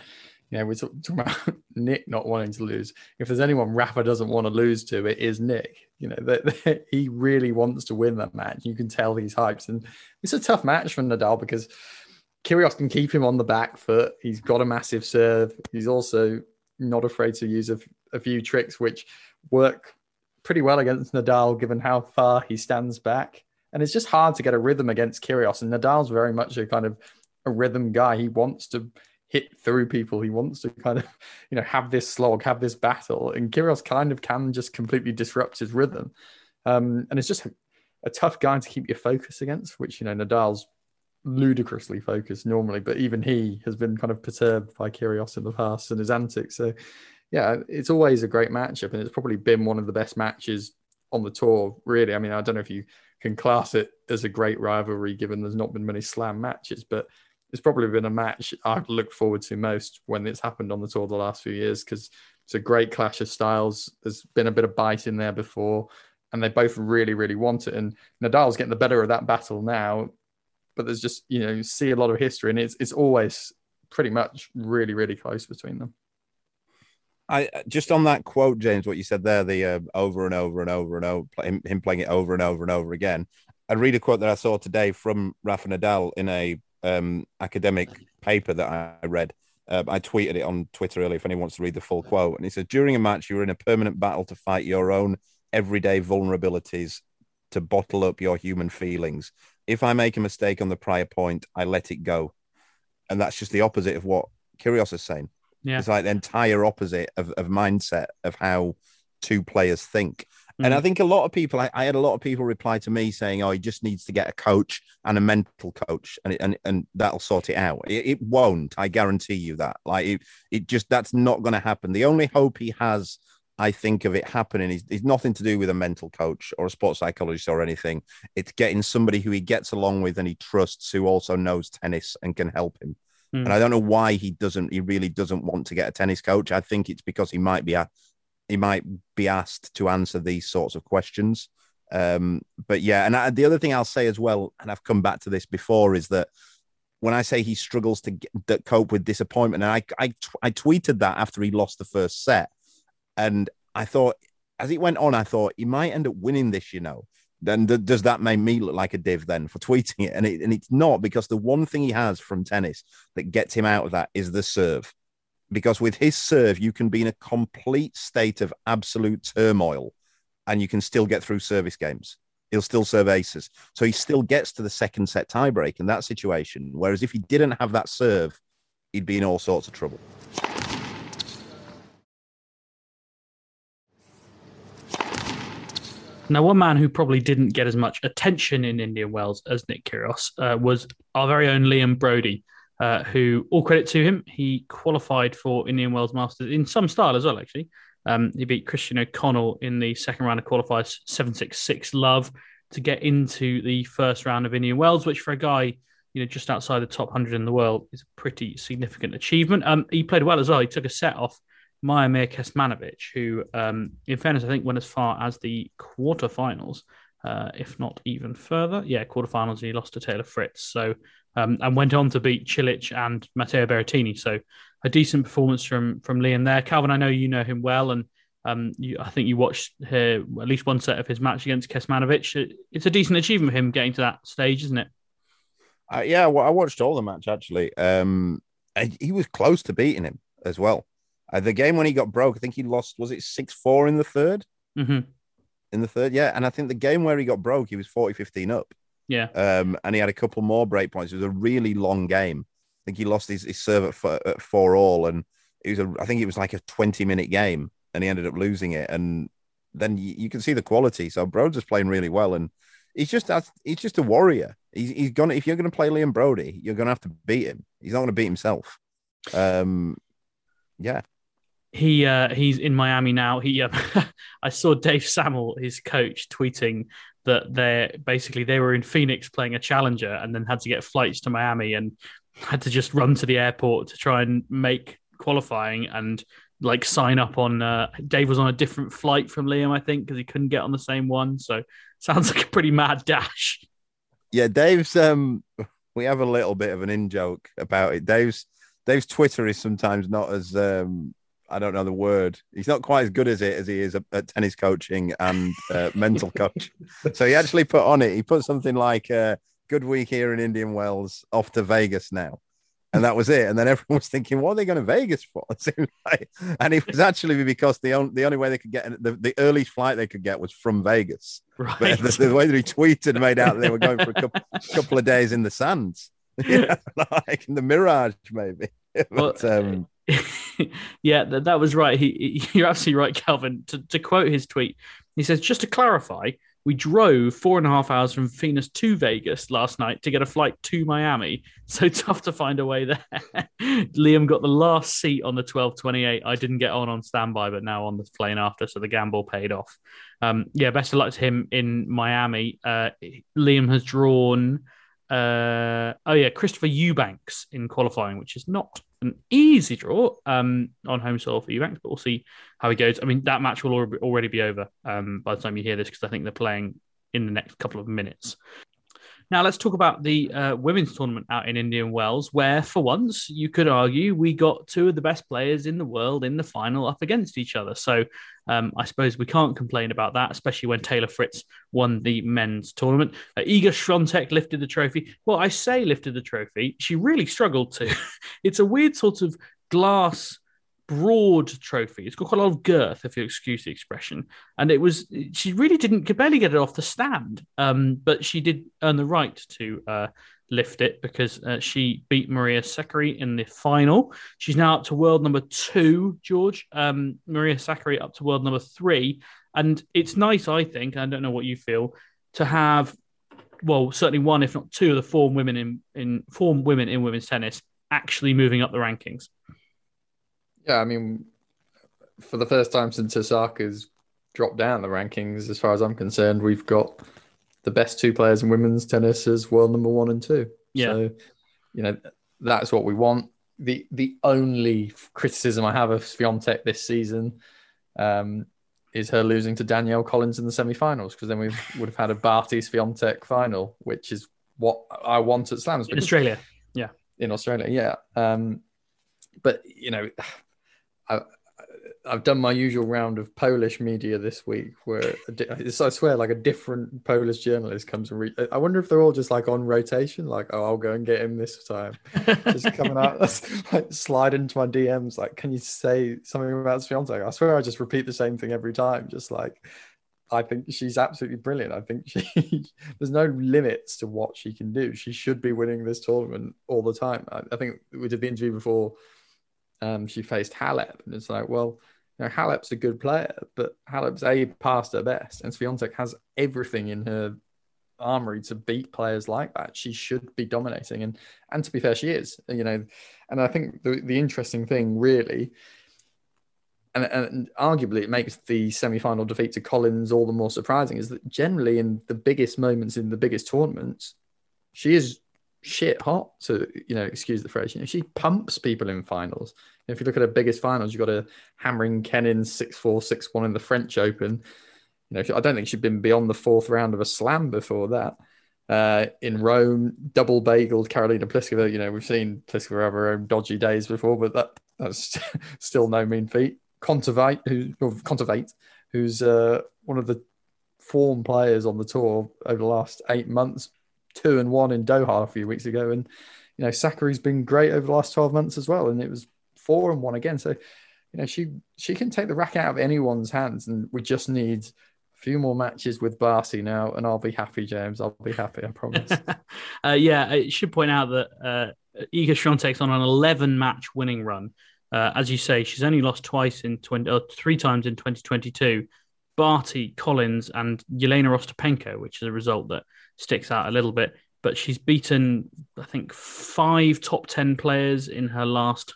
you know we're talking about Nick not wanting to lose. If there's anyone Rafa doesn't want to lose to, it is Nick. You know that he really wants to win that match. You can tell he's hyped, and it's a tough match for Nadal because Kyrgios can keep him on the back foot. He's got a massive serve. He's also not afraid to use a, a few tricks which work pretty well against Nadal, given how far he stands back and it's just hard to get a rhythm against Kyrgios. And Nadal's very much a kind of a rhythm guy. He wants to hit through people. He wants to kind of, you know, have this slog, have this battle. And Kyrgios kind of can just completely disrupt his rhythm. Um, and it's just a, a tough guy to keep your focus against, which, you know, Nadal's ludicrously focused normally, but even he has been kind of perturbed by Kyrgios in the past and his antics. So, yeah, it's always a great matchup, and it's probably been one of the best matches on the tour. Really, I mean, I don't know if you can class it as a great rivalry, given there's not been many slam matches, but it's probably been a match I've looked forward to most when it's happened on the tour the last few years because it's a great clash of styles. There's been a bit of bite in there before, and they both really, really want it. And Nadal's getting the better of that battle now, but there's just you know you see a lot of history, and it's it's always pretty much really, really close between them. I just on that quote, James, what you said there, the uh, over and over and over and over, him, him, playing it over and over and over again. I'd read a quote that I saw today from Rafa Nadal in a um, academic paper that I read. Uh, I tweeted it on Twitter earlier if anyone wants to read the full quote. And he said, During a match, you're in a permanent battle to fight your own everyday vulnerabilities, to bottle up your human feelings. If I make a mistake on the prior point, I let it go. And that's just the opposite of what Kyrgios is saying. Yeah. It's like the entire opposite of, of mindset of how two players think. Mm. And I think a lot of people, I, I, had a lot of people reply to me saying, oh, he just needs to get a coach and a mental coach and, and, and that'll sort it out. It, it won't. I guarantee you that. Like, it, it just, that's not going to happen. The only hope he has I think of it happening is, is nothing to do with a mental coach or a sports psychologist or anything. It's getting somebody who he gets along with and he trusts who also knows tennis and can help him. Mm. And I don't know why he doesn't, he really doesn't want to get a tennis coach. I think it's because he might be he might be asked to answer these sorts of questions. Um, but yeah, and I, the other thing I'll say as well, and I've come back to this before, is that when I say he struggles to get, cope with disappointment, and I, I, I tweeted that after he lost the first set, and I thought as it went on, I thought he might end up winning this, you know. Then th- does that make me look like a div then for tweeting it? And it, and it's not because the one thing he has from tennis that gets him out of that is the serve. Because with his serve, you can be in a complete state of absolute turmoil and you can still get through service games. He'll still serve aces. So he still gets to the second set tiebreak in that situation. Whereas if he didn't have that serve, he'd be in all sorts of trouble. Now, one man who probably didn't get as much attention in Indian Wells as Nick Kyrgios uh, was our very own Liam Broady, uh, who, all credit to him, he qualified for Indian Wells Masters in some style as well, actually. Um, he beat Christian O'Connell in the second round of qualifiers 766 love to get into the first round of Indian Wells, which for a guy you know just outside the top 100 in the world is a pretty significant achievement. Um, he played well as well. He took a set off Miomir Kecmanovic, who, um, in fairness, I think went as far as the quarterfinals, uh, if not even further. Yeah, quarterfinals. And he lost to Taylor Fritz. So um, and went on to beat Cilic and Matteo Berrettini. So a decent performance from from Liam there. Calvin, I know you know him well, and um, you, I think you watched here at least one set of his match against Kecmanovic. It's a decent achievement for him getting to that stage, isn't it? Uh, yeah, well, I watched all the match actually. Um, he was close to beating him as well. Uh, the game when he got broke, I think he lost. Was it six four in the 3rd mm-hmm. In the third, yeah. And I think the game where he got broke, he was 40-15 up. Yeah. Um, and he had a couple more break points. It was a really long game. I think he lost his, his serve at four, at four all, and it was a. I think it was like a twenty minute game, and he ended up losing it. And then you, you can see the quality. So Broady's playing really well, and he's just he's just a warrior. He's, he's gonna if you're gonna play Liam Broady, you're gonna have to beat him. He's not gonna beat himself. Um, yeah. He uh, he's in Miami now. He uh, I saw Dave Sammel, his coach, tweeting that they're basically they were in Phoenix playing a challenger and then had to get flights to Miami and had to just run to the airport to try and make qualifying and like sign up on uh, Dave was on a different flight from Liam I think because he couldn't get on the same one. So sounds like a pretty mad dash. Yeah Dave's um we have a little bit of an in joke about it. Dave's Dave's Twitter is sometimes not as um I don't know the word. He's not quite as good as it as he is at, tennis coaching and uh, mental coach. So he actually put on it. He put something like uh, "Good week here in Indian Wells, off to Vegas now," and that was it. And then everyone was thinking, "What are they going to Vegas for?" and it was actually because the only the only way they could get the, the earliest flight they could get was from Vegas. Right. But the, the way that he tweeted made out that they were going for a couple, couple of days in the sands, like in the Mirage, maybe. but, well, um, yeah, that, that was right. He, he, you're absolutely right, Calvin. To, to quote his tweet, he says, just to clarify, we drove four and a half hours from Phoenix to Vegas last night to get a flight to Miami. So tough to find a way there. Liam got the last seat on the 1228. I didn't get on on standby, but now on the plane after. So the gamble paid off. Um, yeah, best of luck to him in Miami. Uh, Liam has drawn uh, oh yeah, Christopher Eubanks in qualifying, which is not an easy draw um, on home soil for Eubanks, but we'll see how he goes. I mean, that match will already be over um, by the time you hear this because I think they're playing in the next couple of minutes. Now, let's talk about the uh, women's tournament out in Indian Wells, where for once you could argue we got two of the best players in the world in the final up against each other. So um, I suppose we can't complain about that, especially when Taylor Fritz won the men's tournament. Uh, Iga lifted the trophy. Well, I say lifted the trophy. She really struggled to. it's a weird sort of glass broad trophy. It's got quite a lot of girth, if you excuse the expression. And it was she really didn't could barely get it off the stand, um, but she did earn the right to uh, lift it because uh, she beat Maria Sakkari in the final. She's now up to world number two. George, um, Maria Sakkari up to world number three, and it's nice, I think. I don't know what you feel to have. Well, certainly one, if not two, of the four women in in form women in women's tennis actually moving up the rankings. Yeah, I mean, for the first time since Osaka's dropped down the rankings, as far as I'm concerned, we've got the best two players in women's tennis as world number one and two. Yeah. So, you know, that's what we want. The the only criticism I have of Swiatek this season um, is her losing to Danielle Collins in the semi-finals because then we would have had a Barty Swiatek final, which is what I want at Slams. In Australia, yeah. In Australia, yeah. Um, but you know, I, I've done my usual round of Polish media this week, where I swear, like a different Polish journalist comes and. I wonder if they're all just like on rotation, like, oh, I'll go and get him this time. just coming out, like slide into my DMs, like, can you say something about Swiatek? I swear, I just repeat the same thing every time, just like. I think she's absolutely brilliant. I think she there's no limits to what she can do. She should be winning this tournament all the time. I, I think we did the interview before um, she faced Halep, and it's like, well, you know, Halep's a good player, but Halep's a past her best, and Swiatek has everything in her armory to beat players like that. She should be dominating, and and to be fair, she is. You know, and I think the the interesting thing really. And, and arguably, it makes the semi-final defeat to Collins all the more surprising. Is that generally in the biggest moments in the biggest tournaments, she is shit hot So you know excuse the phrase you know she pumps people in finals if you look at her biggest finals you've got a hammering kenin 6-4 6-1 in the french open you know i don't think she'd been beyond the fourth round of a slam before that uh, in Rome, double bageled Karolina Pliskova. You know, we've seen Pliskova have her own dodgy days before, but that that's still no mean feat. Kontaveit, who who's uh, one of the form players on the tour over the last eight months, two and one in Doha a few weeks ago, and you know Sakkari's been great over the last twelve months as well, and it was four and one again. So you know she she can take the rack out of anyone's hands, and we just need a few more matches with Barty now, and I'll be happy, James. I'll be happy. I promise. uh, yeah, I should point out that uh, Iga Swiatek's on an eleven match winning run. Uh, as you say, she's only lost twice in 20, uh, three times in 2022. Barty, Collins, and Jelena Ostapenko, which is a result that sticks out a little bit. But she's beaten, I think, five top 10 players in her last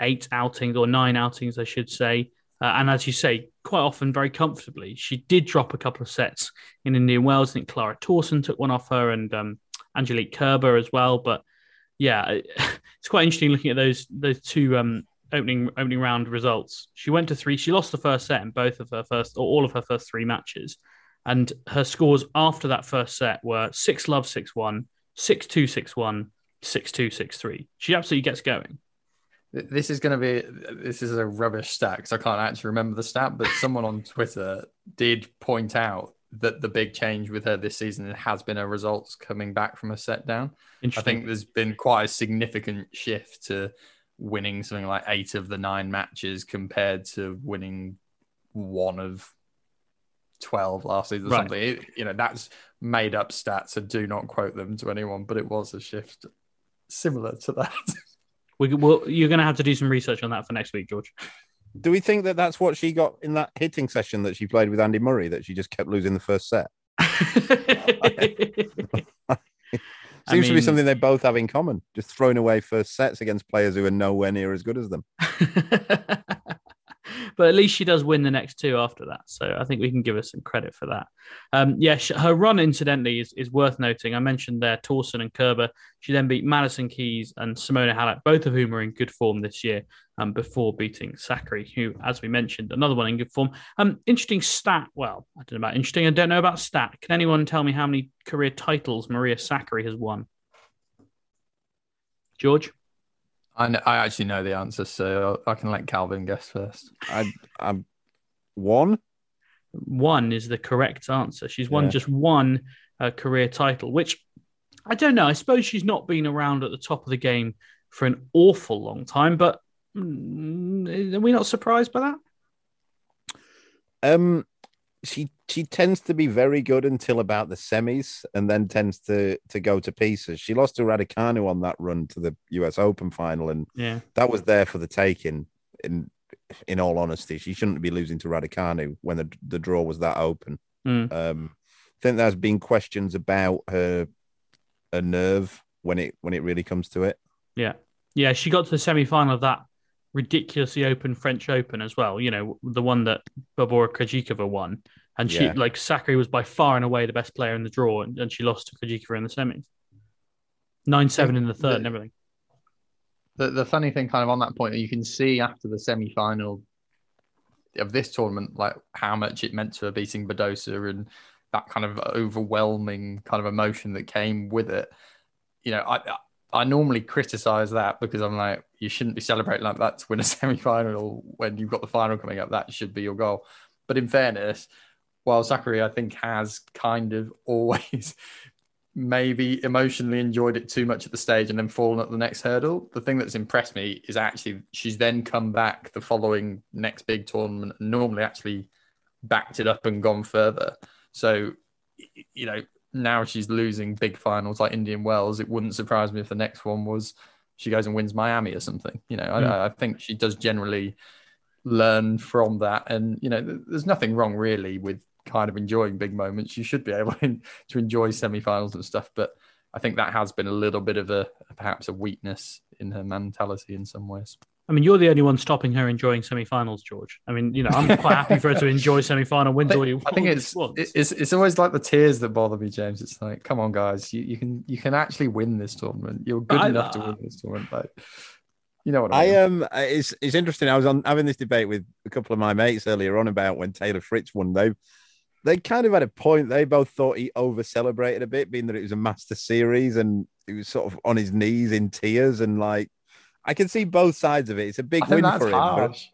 eight outings or nine outings, I should say. Uh, and as you say, quite often very comfortably. She did drop a couple of sets in Indian Wells. I think Clara Tauson took one off her and um, Angelique Kerber as well. But yeah, it's quite interesting looking at those those two um, opening opening round results. She went to three. She lost the first set in both of her first or all of her first three matches. And her scores after that first set were 6 love 6 1, 6 2 6 1, 6 2 6 3. She absolutely gets going. This is going to be this is a rubbish stat because I can't actually remember the stat, but someone on Twitter did point out that the big change with her this season has been her results coming back from a set down. I think there's been quite a significant shift to winning something like eight of the nine matches compared to winning one of 12 last season or right. something. It, you know, that's made up stats, so do not quote them to anyone, but it was a shift similar to that. we, well, you're going to have to do some research on that for next week, George. Do we think that that's what she got in that hitting session that she played with Andy Murray, that she just kept losing the first set? Seems I mean, to be something they both have in common. Just throwing away first sets against players who are nowhere near as good as them. but at least she does win the next two after that. So I think we can give her some credit for that. Um, yeah, her run, incidentally, is, is worth noting. I mentioned there Tauson and Kerber. She then beat Madison Keys and Simona Halep, both of whom are in good form this year, um, before beating Sakkari, who, as we mentioned, another one in good form. Um, interesting stat. Well, I don't know about interesting. I don't know about stat. Can anyone tell me how many career titles Maria Sakkari has won? George? I know, I actually know the answer, so I can let Calvin guess first. I, I'm one. One is the correct answer. She's won yeah. just one uh, career title, which I don't know. I suppose she's not been around at the top of the game for an awful long time, but are we not surprised by that? Um, she she tends to be very good until about the semis, and then tends to to go to pieces. She lost to Raducanu on that run to the U.S. Open final, and yeah, that was there for the taking. In in all honesty, she shouldn't be losing to Raducanu when the the draw was that open. Mm. Um, I think there's been questions about her her nerve when it when it really comes to it. Yeah, yeah, she got to the semi final of that ridiculously open French Open as well. You know, the one that Barbora Krejcikova won, and she Yeah. like Sakkari was by far and away the best player in the draw, and, and she lost to Krejcikova in the semis. Nine seven in the third and everything. The the funny thing, kind of on that point, you can see after the semi final of this tournament, like how much it meant to her beating Badosa and that kind of overwhelming kind of emotion that came with it. You know, I I normally criticize that because I'm like, you shouldn't be celebrating like that to win a semi final when you've got the final coming up. That should be your goal. But in fairness, while Sakkari, I think, has kind of always maybe emotionally enjoyed it too much at the stage and then fallen at the next hurdle. The thing that's impressed me is actually she's then come back the following next big tournament and normally actually backed it up and gone further. So, you know, now she's losing big finals like Indian Wells. It wouldn't surprise me if the next one was she goes and wins Miami or something. You know, Mm. I, I think she does generally learn from that. And, you know, th- there's nothing wrong really with kind of enjoying big moments. You should be able to enjoy semi-finals and stuff. But I think that has been a little bit of a perhaps a weakness in her mentality in some ways. I mean, you're the only one stopping her enjoying semi-finals, George. I mean, you know, I'm quite happy for her to enjoy semi-final wins I all you I think it's, it's it's always like the tears that bother me, James. It's like, come on, guys, you, you can you can actually win this tournament. You're good I- enough to win this tournament. Like, you know what I, I mean? um, it's it's interesting. I was on having this debate with a couple of my mates earlier on about when Taylor Fritz won. They they kind of had a point. They both thought he over celebrated a bit, being that it was a Master Series and he was sort of on his knees in tears and like. I can see both sides of it. It's a big win that's for him, but,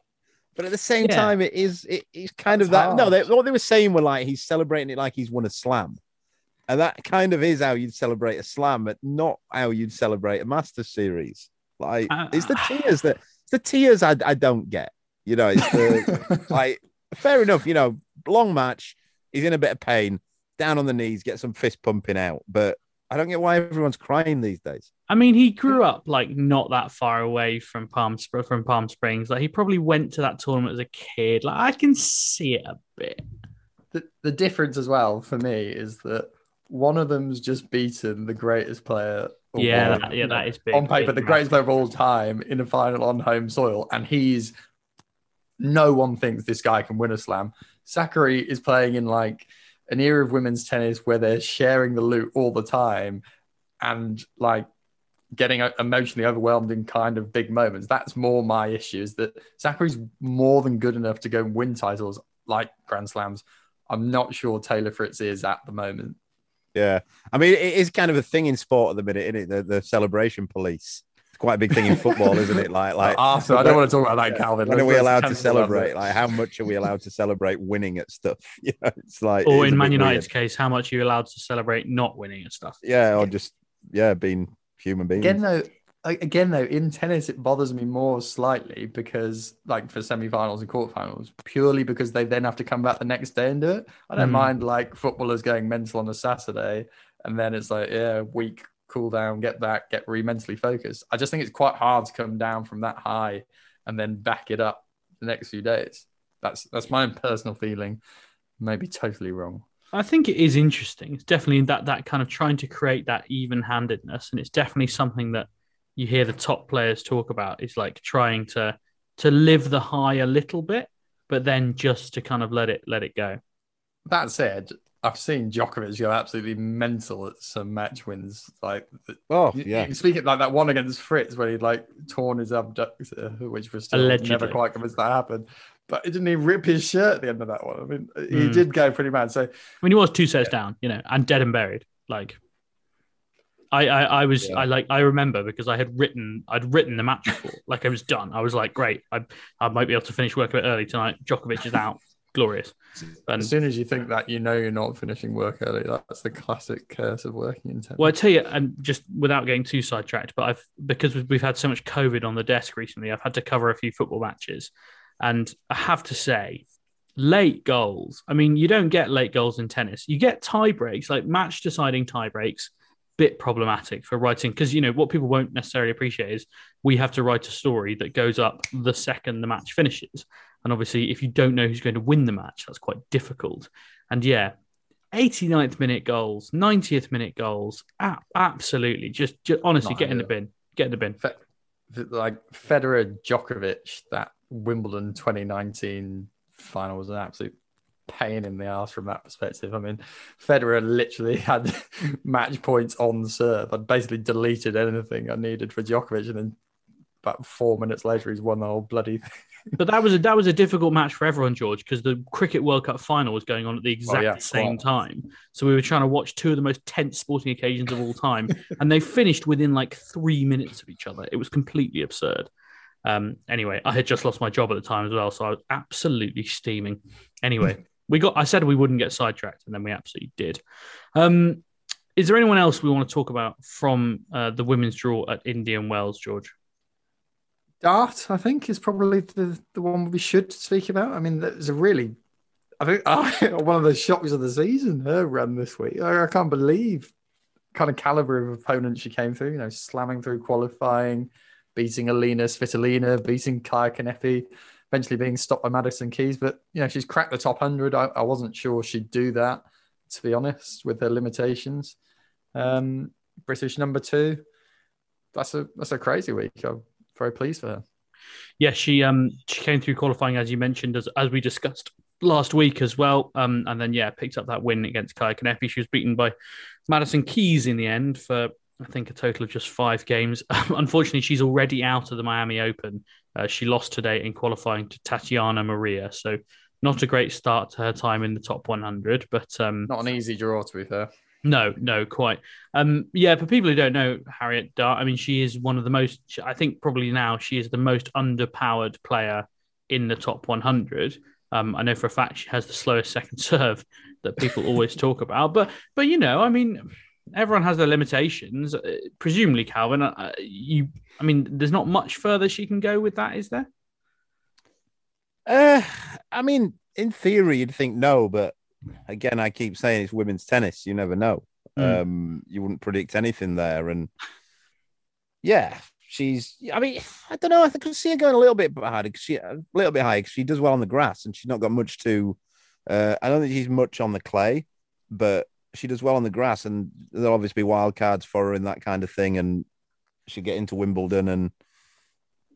but at the same Yeah. time, it is it, it's kind of That's that. No, they, what they were saying were like he's celebrating it like he's won a slam, and that kind of is how you'd celebrate a slam, but not how you'd celebrate a Master Series. Like Uh, it's the tears that it's the tears I, I don't get. You know, it's the like fair enough. You know, long match. He's in a bit of pain, down on the knees, get some fist pumping out. But I don't get why everyone's crying these days. I mean, he grew up like not that far away from Palm from Palm Springs. Like he probably went to that tournament as a kid. Like I can see it a bit. the, the difference as well for me is that one of them's just beaten the greatest player. Yeah, that- yeah, that is big, on paper, big, the greatest player of all time in a final on home soil, and he's no one thinks this guy can win a slam. Sakkari is playing in like an era of women's tennis where they're sharing the loot all the time, and like getting emotionally overwhelmed in kind of big moments. That's more my issue is that Sakkari's more than good enough to go and win titles like Grand Slams. I'm not sure Taylor Fritz is at the moment. Yeah, I mean, it is kind of a thing in sport at the minute, isn't it? The, the celebration police. It's quite a big thing in football, isn't it? Like, like Arthur, I don't want to talk about that, Calvin. when are we let's allowed to celebrate? Like, how much are we allowed to celebrate winning at stuff? You know, it's like, Or it is in Man United's weird. case, how much are you allowed to celebrate not winning and stuff? yeah, or just yeah, being human beings. Again, though, again though, in tennis, it bothers me more slightly because, like, for semi-finals and quarterfinals, purely because they then have to come back the next day and do it. I don't Hmm. mind like footballers going mental on a Saturday, and then it's like, yeah, week, cool down, get back, get re mentally focused. I just think it's quite hard to come down from that high and then back it up the next few days. That's that's my own personal feeling. Maybe totally wrong. I think it is interesting. It's definitely that that kind of trying to create that even-handedness, and it's definitely something that you hear the top players talk about. Is like trying to to live the high a little bit, but then just to kind of let it let it go. That said, I've seen Djokovic go absolutely mental at some match wins. Like, Oh yeah, you speaking like that one against Fritz where he'd like torn his abductor, which was still Allegedly. never quite convinced that happened. But he didn't even rip his shirt at the end of that one. I mean, he Hmm. did go pretty mad. So I mean, he was two sets down, you know, and dead and buried. Like, I, I, I was, Yeah. I like, I remember because I had written, I'd written the match report. like, I was done. I was like, great, I, I might be able to finish work a bit early tonight. Djokovic is out, glorious. And as soon as you think that, you know you're not finishing work early. That's the classic curse of working in tennis. well, I tell you, and just without getting too sidetracked, but I've because we've, we've had so much COVID on the desk recently, I've had to cover a few football matches, and I have to say, late goals. I mean, you don't get late goals in tennis. You get tie breaks, like match deciding tie breaks. Bit problematic for writing because you know what people won't necessarily appreciate is we have to write a story that goes up the second the match finishes, and obviously if you don't know who's going to win the match, that's quite difficult. And yeah, 89th minute goals, 90th minute goals. A- absolutely. Just, just honestly, Not get in the bin. Get in the bin. Fa- like Federer Djokovic, that Wimbledon 2019 final was an absolute pain in the ass from that perspective. I mean, Federer literally had match points on serve. I'd basically deleted anything I needed for Djokovic, and then about four minutes later, he's won the whole bloody thing. But that was a that was a difficult match for everyone, George, because the Cricket World Cup final was going on at the exact yeah, same time. So we were trying to watch two of the most tense sporting occasions of all time, and they finished within like three minutes of each other. It was completely absurd. Um, anyway, I had just lost my job at the time as well, so I was absolutely steaming. Anyway, we got. I said we wouldn't get sidetracked, and then we absolutely did. Um, is there anyone else we want to talk about from uh, the women's draw at Indian Wells, George? Dart, I think, is probably the, the one we should speak about. I mean, there's a really, I think, uh, one of the shocks of the season, her run this week. I, I can't believe kind of caliber of opponent she came through, you know, slamming through qualifying, beating Alina Svitolina, beating Kaya Kanepi, eventually being stopped by Madison Keys. But, you know, she's cracked the top 100. I, I wasn't sure she'd do that, to be honest, with her limitations. Um, British number two. That's a that's a crazy week. I'm very pleased for her. Yeah, she um she came through qualifying as you mentioned as as we discussed last week as well. Um and then yeah, picked up that win against Kaya Kanepi. She was beaten by Madison Keys in the end for I think a total of just five games. Unfortunately, she's already out of the Miami Open. Uh, she lost today in qualifying to Tatiana Maria, so not a great start to her time in the top 100. But um, not an easy draw to be fair. No, no, quite. Um, yeah, for people who don't know Harriet Dart, I mean, she is one of the most. I think probably now she is the most underpowered player in the top 100. Um, I know for a fact she has the slowest second serve that people always talk about. But, but you know, I mean, everyone has their limitations. Uh, presumably, Calvin, uh, you. I mean, there's not much further she can go with that, is there? Uh, I mean, in theory, you'd think no, but again, I keep saying it's women's tennis. You never know. Mm. Um, you wouldn't predict anything there, and yeah, she's. I mean, I don't know. I could see her going a little bit harder because she a little bit higher because she does well on the grass, and she's not got much to. Uh, I don't think she's much on the clay, but she does well on the grass, and there'll obviously be wild cards for her in that kind of thing, and she'll get into Wimbledon and.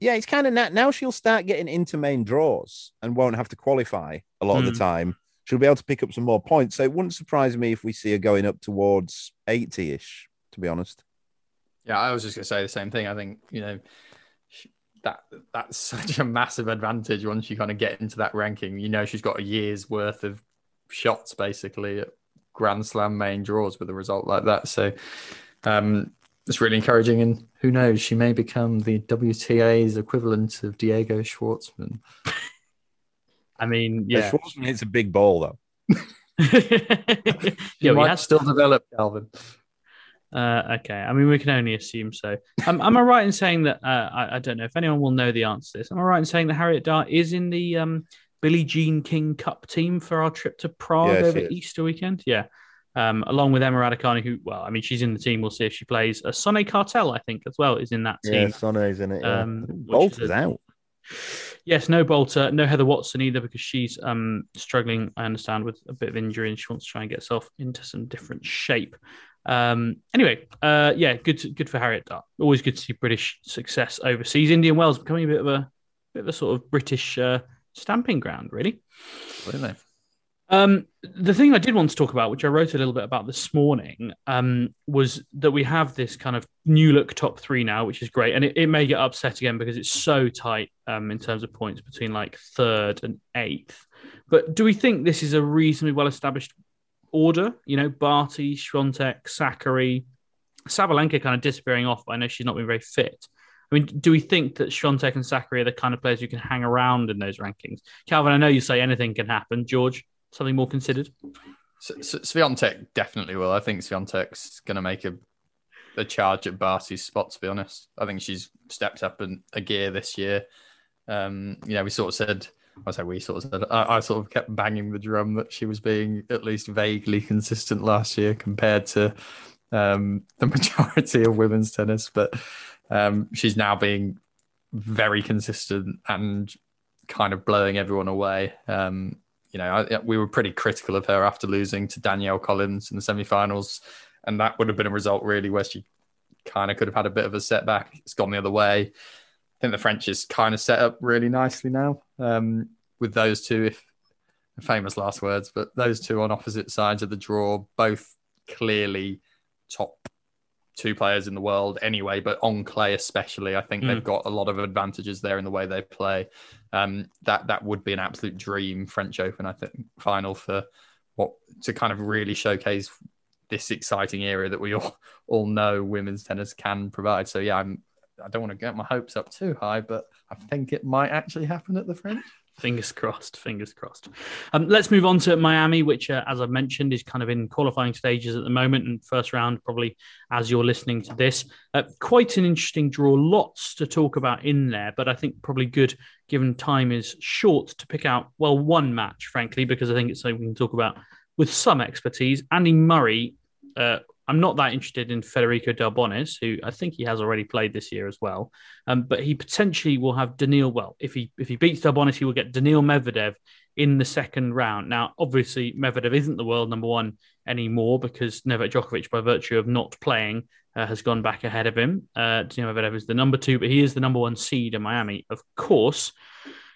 Yeah, it's kind of now, now she'll start getting into main draws and won't have to qualify a lot mm. of the time she'll be able to pick up some more points. So it wouldn't surprise me if we see her going up towards 80 ish, to be honest. Yeah, I was just going to say the same thing. I think, you know, that that's such a massive advantage once you kind of get into that ranking. You know, she's got a year's worth of shots basically at Grand Slam main draws with a result like that. So um, it's really encouraging. And who knows, she may become the WTA's equivalent of Diego Schwartzman. I mean, yeah, Schwartzman hits a big ball though. yeah, might has... still develop, Calvin. Uh, okay, I mean, we can only assume so. Um, am I right in saying that? Uh, I, I, don't know if anyone will know the answer to this. Am I right in saying that Harriet Dart is in the um, Billie Jean King Cup team for our trip to Prague yes, over Easter weekend? Yeah, um, along with Emma Raducanu, who, well, I mean, she's in the team. We'll see if she plays. Uh, Sonay Kartal, I think, as well, is in that team. Yeah, Sonay's in it. Yeah. Um, Bolt is out. Yes, no Boulter, no Heather Watson either because she's um, struggling. I understand with a bit of injury and she wants to try and get herself into some different shape. Um, anyway, uh, yeah, good, good for Harriet Dart. Always good to see British success overseas. Indian Wells becoming a bit of a bit of a sort of British uh, stamping ground, really. Really. Um, the thing I did want to talk about, which I wrote a little bit about this morning, um, was that we have this kind of new look top three now, which is great. And it, it may get upset again because it's so tight um, in terms of points between like third and eighth. But do we think this is a reasonably well established order? You know, Barty, Swiatek, Sakkari, Sabalenka kind of disappearing off. I know she's not been very fit. I mean, do we think that Swiatek and Sakkari are the kind of players you can hang around in those rankings? Calvin, I know you say anything can happen. George? Something more considered? Swiatek definitely will. I think Swiatek's going to make a a charge at Barty's spot. To be honest, I think she's stepped up in a gear this year. Um, you know, we sort of said, I say we sort of said, I, I, sort of kept banging the drum that she was being at least vaguely consistent last year compared to um, the majority of women's tennis, but um, she's now being very consistent and kind of blowing everyone away. Um, you know, I, we were pretty critical of her after losing to Danielle Collins in the semi-finals, and that would have been a result really where she kind of could have had a bit of a setback. It's gone the other way. I think the French is kind of set up really nicely now um, with those two. If famous last words, but those two on opposite sides of the draw, both clearly top two players in the world anyway, but on clay especially, I think mm. they've got a lot of advantages there in the way they play. Um, that that would be an absolute dream French Open, I think, final for what to kind of really showcase this exciting era that we all all know women's tennis can provide. So yeah, I'm I don't want to get my hopes up too high, but I think it might actually happen at the French. Fingers crossed. Fingers crossed. Um, let's move on to Miami, which, uh, as I've mentioned, is kind of in qualifying stages at the moment, and first round probably as you're listening to this. Uh, quite an interesting draw. Lots to talk about in there, but I think probably good given time is short to pick out well one match, frankly, because I think it's something we can talk about with some expertise. Andy Murray uh, I'm not that interested in Federico Delbonis, who I think he has already played this year as well. Um, but he potentially will have Daniil. Well, if he if he beats Delbonis, he will get Daniil Medvedev in the second round. Now, obviously, Medvedev isn't the world number one anymore because Novak Djokovic, by virtue of not playing, uh, has gone back ahead of him. Uh, Daniil Medvedev is the number two, but he is the number one seed in Miami, of course.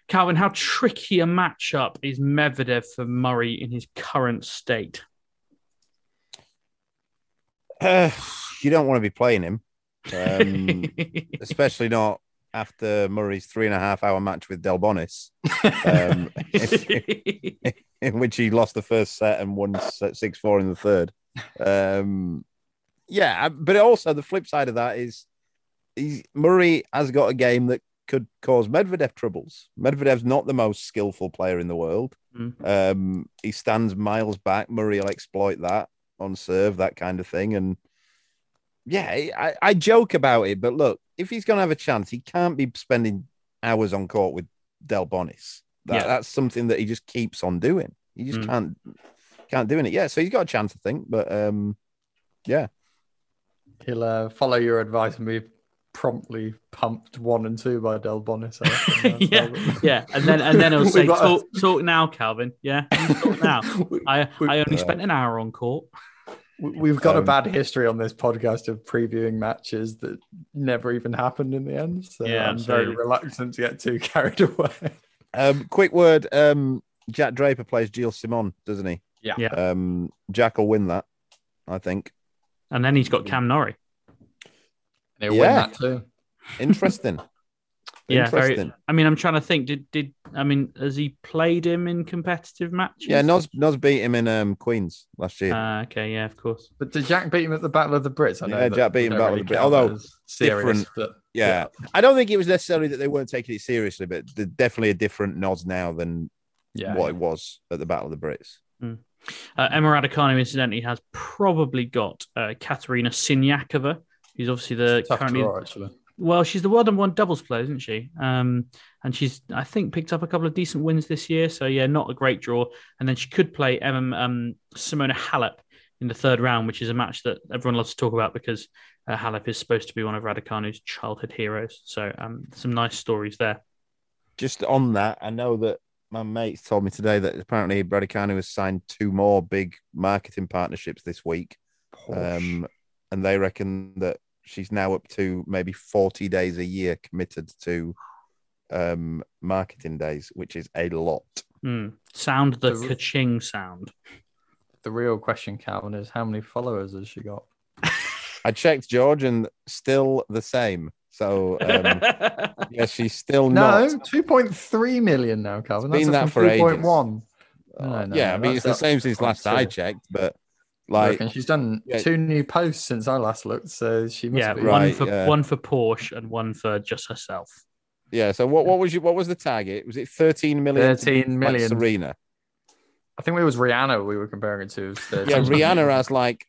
Calvin, how tricky a matchup is Medvedev for Murray in his current state? Uh, you don't want to be playing him, um, especially not after Murray's three and a half hour match with Delbonis, um, in, which he lost the first set and won six four in the third. Um, yeah, but also the flip side of that is he's, Murray has got a game that could cause Medvedev troubles. Medvedev's not the most skillful player in the world. Mm. Um, he stands miles back. Murray will exploit that on serve, that kind of thing. And yeah, I, I joke about it, but look, if he's going to have a chance, he can't be spending hours on court with Delbonis. That, yeah. That's something that he just keeps on doing. He just mm. can't can't doing it. Yeah, so he's got a chance, I think. But um, yeah, he'll uh, follow your advice and be promptly pumped one and two by Delbonis. yeah, yeah, and then and then I'll say, talk, talk, now, Calvin. Yeah, talk now. I I only spent an hour on court. We've got um, a bad history on this podcast of previewing matches that never even happened in the end. So yeah, I'm absolutely. very reluctant to get too carried away. Um, quick word: um, Jack Draper plays Gilles Simon, doesn't he? Yeah. yeah. Um, Jack will win that, I think. And then he's got Cam Norrie. He'll yeah. win that too. Interesting. Yeah, very. I mean, I'm trying to think. Did did I mean has he played him in competitive matches? Yeah, Nos Nos beat him in um, Queens last year. Uh, okay, yeah, of course. But did Jack beat him at the Battle of the Brits? I know yeah, Jack beat him Battle really of the Brits. Although serious, different, but yeah. yeah. I don't think it was necessarily that they weren't taking it seriously, but definitely a different Nos now than yeah, what it was at the Battle of the Brits. Mm. Uh, Emma Raducanu, incidentally, has probably got uh, Katerina Siniakova, who's obviously the currently. Draw, actually well, she's the world number one doubles player, isn't she? Um, and she's, I think, picked up a couple of decent wins this year. So yeah, not a great draw. And then she could play um, um, Simona Halep in the third round, which is a match that everyone loves to talk about because uh, Halep is supposed to be one of Raducanu's childhood heroes. So um, some nice stories there. Just on that, I know that my mates told me today that apparently Raducanu has signed two more big marketing partnerships this week. Um, and they reckon that she's now up to maybe 40 days a year committed to um, marketing days, which is a lot. Mm. Sound the, the ka-ching sound. The real question, Calvin, is how many followers has she got? I checked George, and still the same. So um, yeah, she's still no not. two point three million now, Calvin. It's been that for 3. ages. 1. Uh, no, yeah, I mean it's the same since last I checked, but like and she's done yeah. two new posts since I last looked, so she must yeah, be. one right, for yeah. one for Porsche and one for just herself. Yeah. So what, what was you what was the target? Was it 13 million? 13 million. Like Serena. I think it was Rihanna we were comparing it to. Yeah, Rihanna has like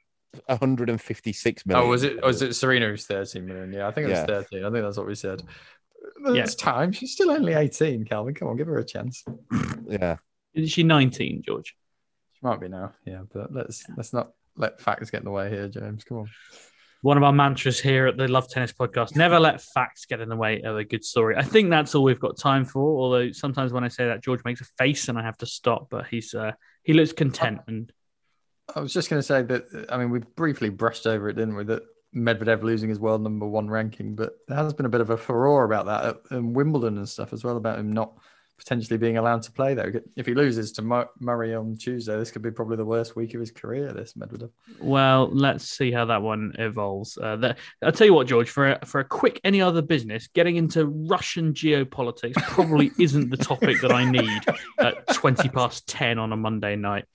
156 million. Oh, was it was it Serena who's 13 million? Yeah, I think it was yeah. 13. I think that's what we said. It's yeah. time. She's still only 18, Calvin. Come on, give her a chance. yeah. Is she 19, George? Might be now, yeah. But let's let's not let facts get in the way here, James. Come on. One of our mantras here at the Love Tennis podcast: never let facts get in the way of a good story. I think that's all we've got time for. Although sometimes when I say that, George makes a face and I have to stop. But he's uh, he looks content. And I was just going to say that. I mean, we briefly brushed over it, didn't we? That Medvedev losing his world number one ranking, but there has been a bit of a furore about that at Wimbledon and stuff as well about him not potentially being allowed to play though. If he loses to Murray on Tuesday, this could be probably the worst week of his career. This Medvedev. Well, let's see how that one evolves. Uh, I'll tell you what, George. For a, for a quick any other business, getting into Russian geopolitics probably isn't the topic that I need at twenty past ten on a Monday night.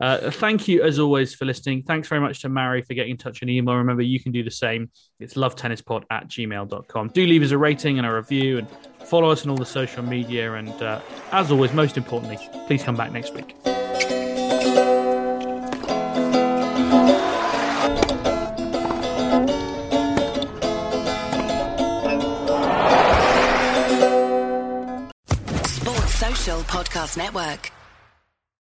Uh, thank you, as always, for listening. Thanks very much to Mary for getting in touch and email. Remember, you can do the same. It's lovetennispod at gmail.com. Do leave us a rating and a review and follow us on all the social media. And uh, as always, most importantly, please come back next week. Sports Social Podcast Network.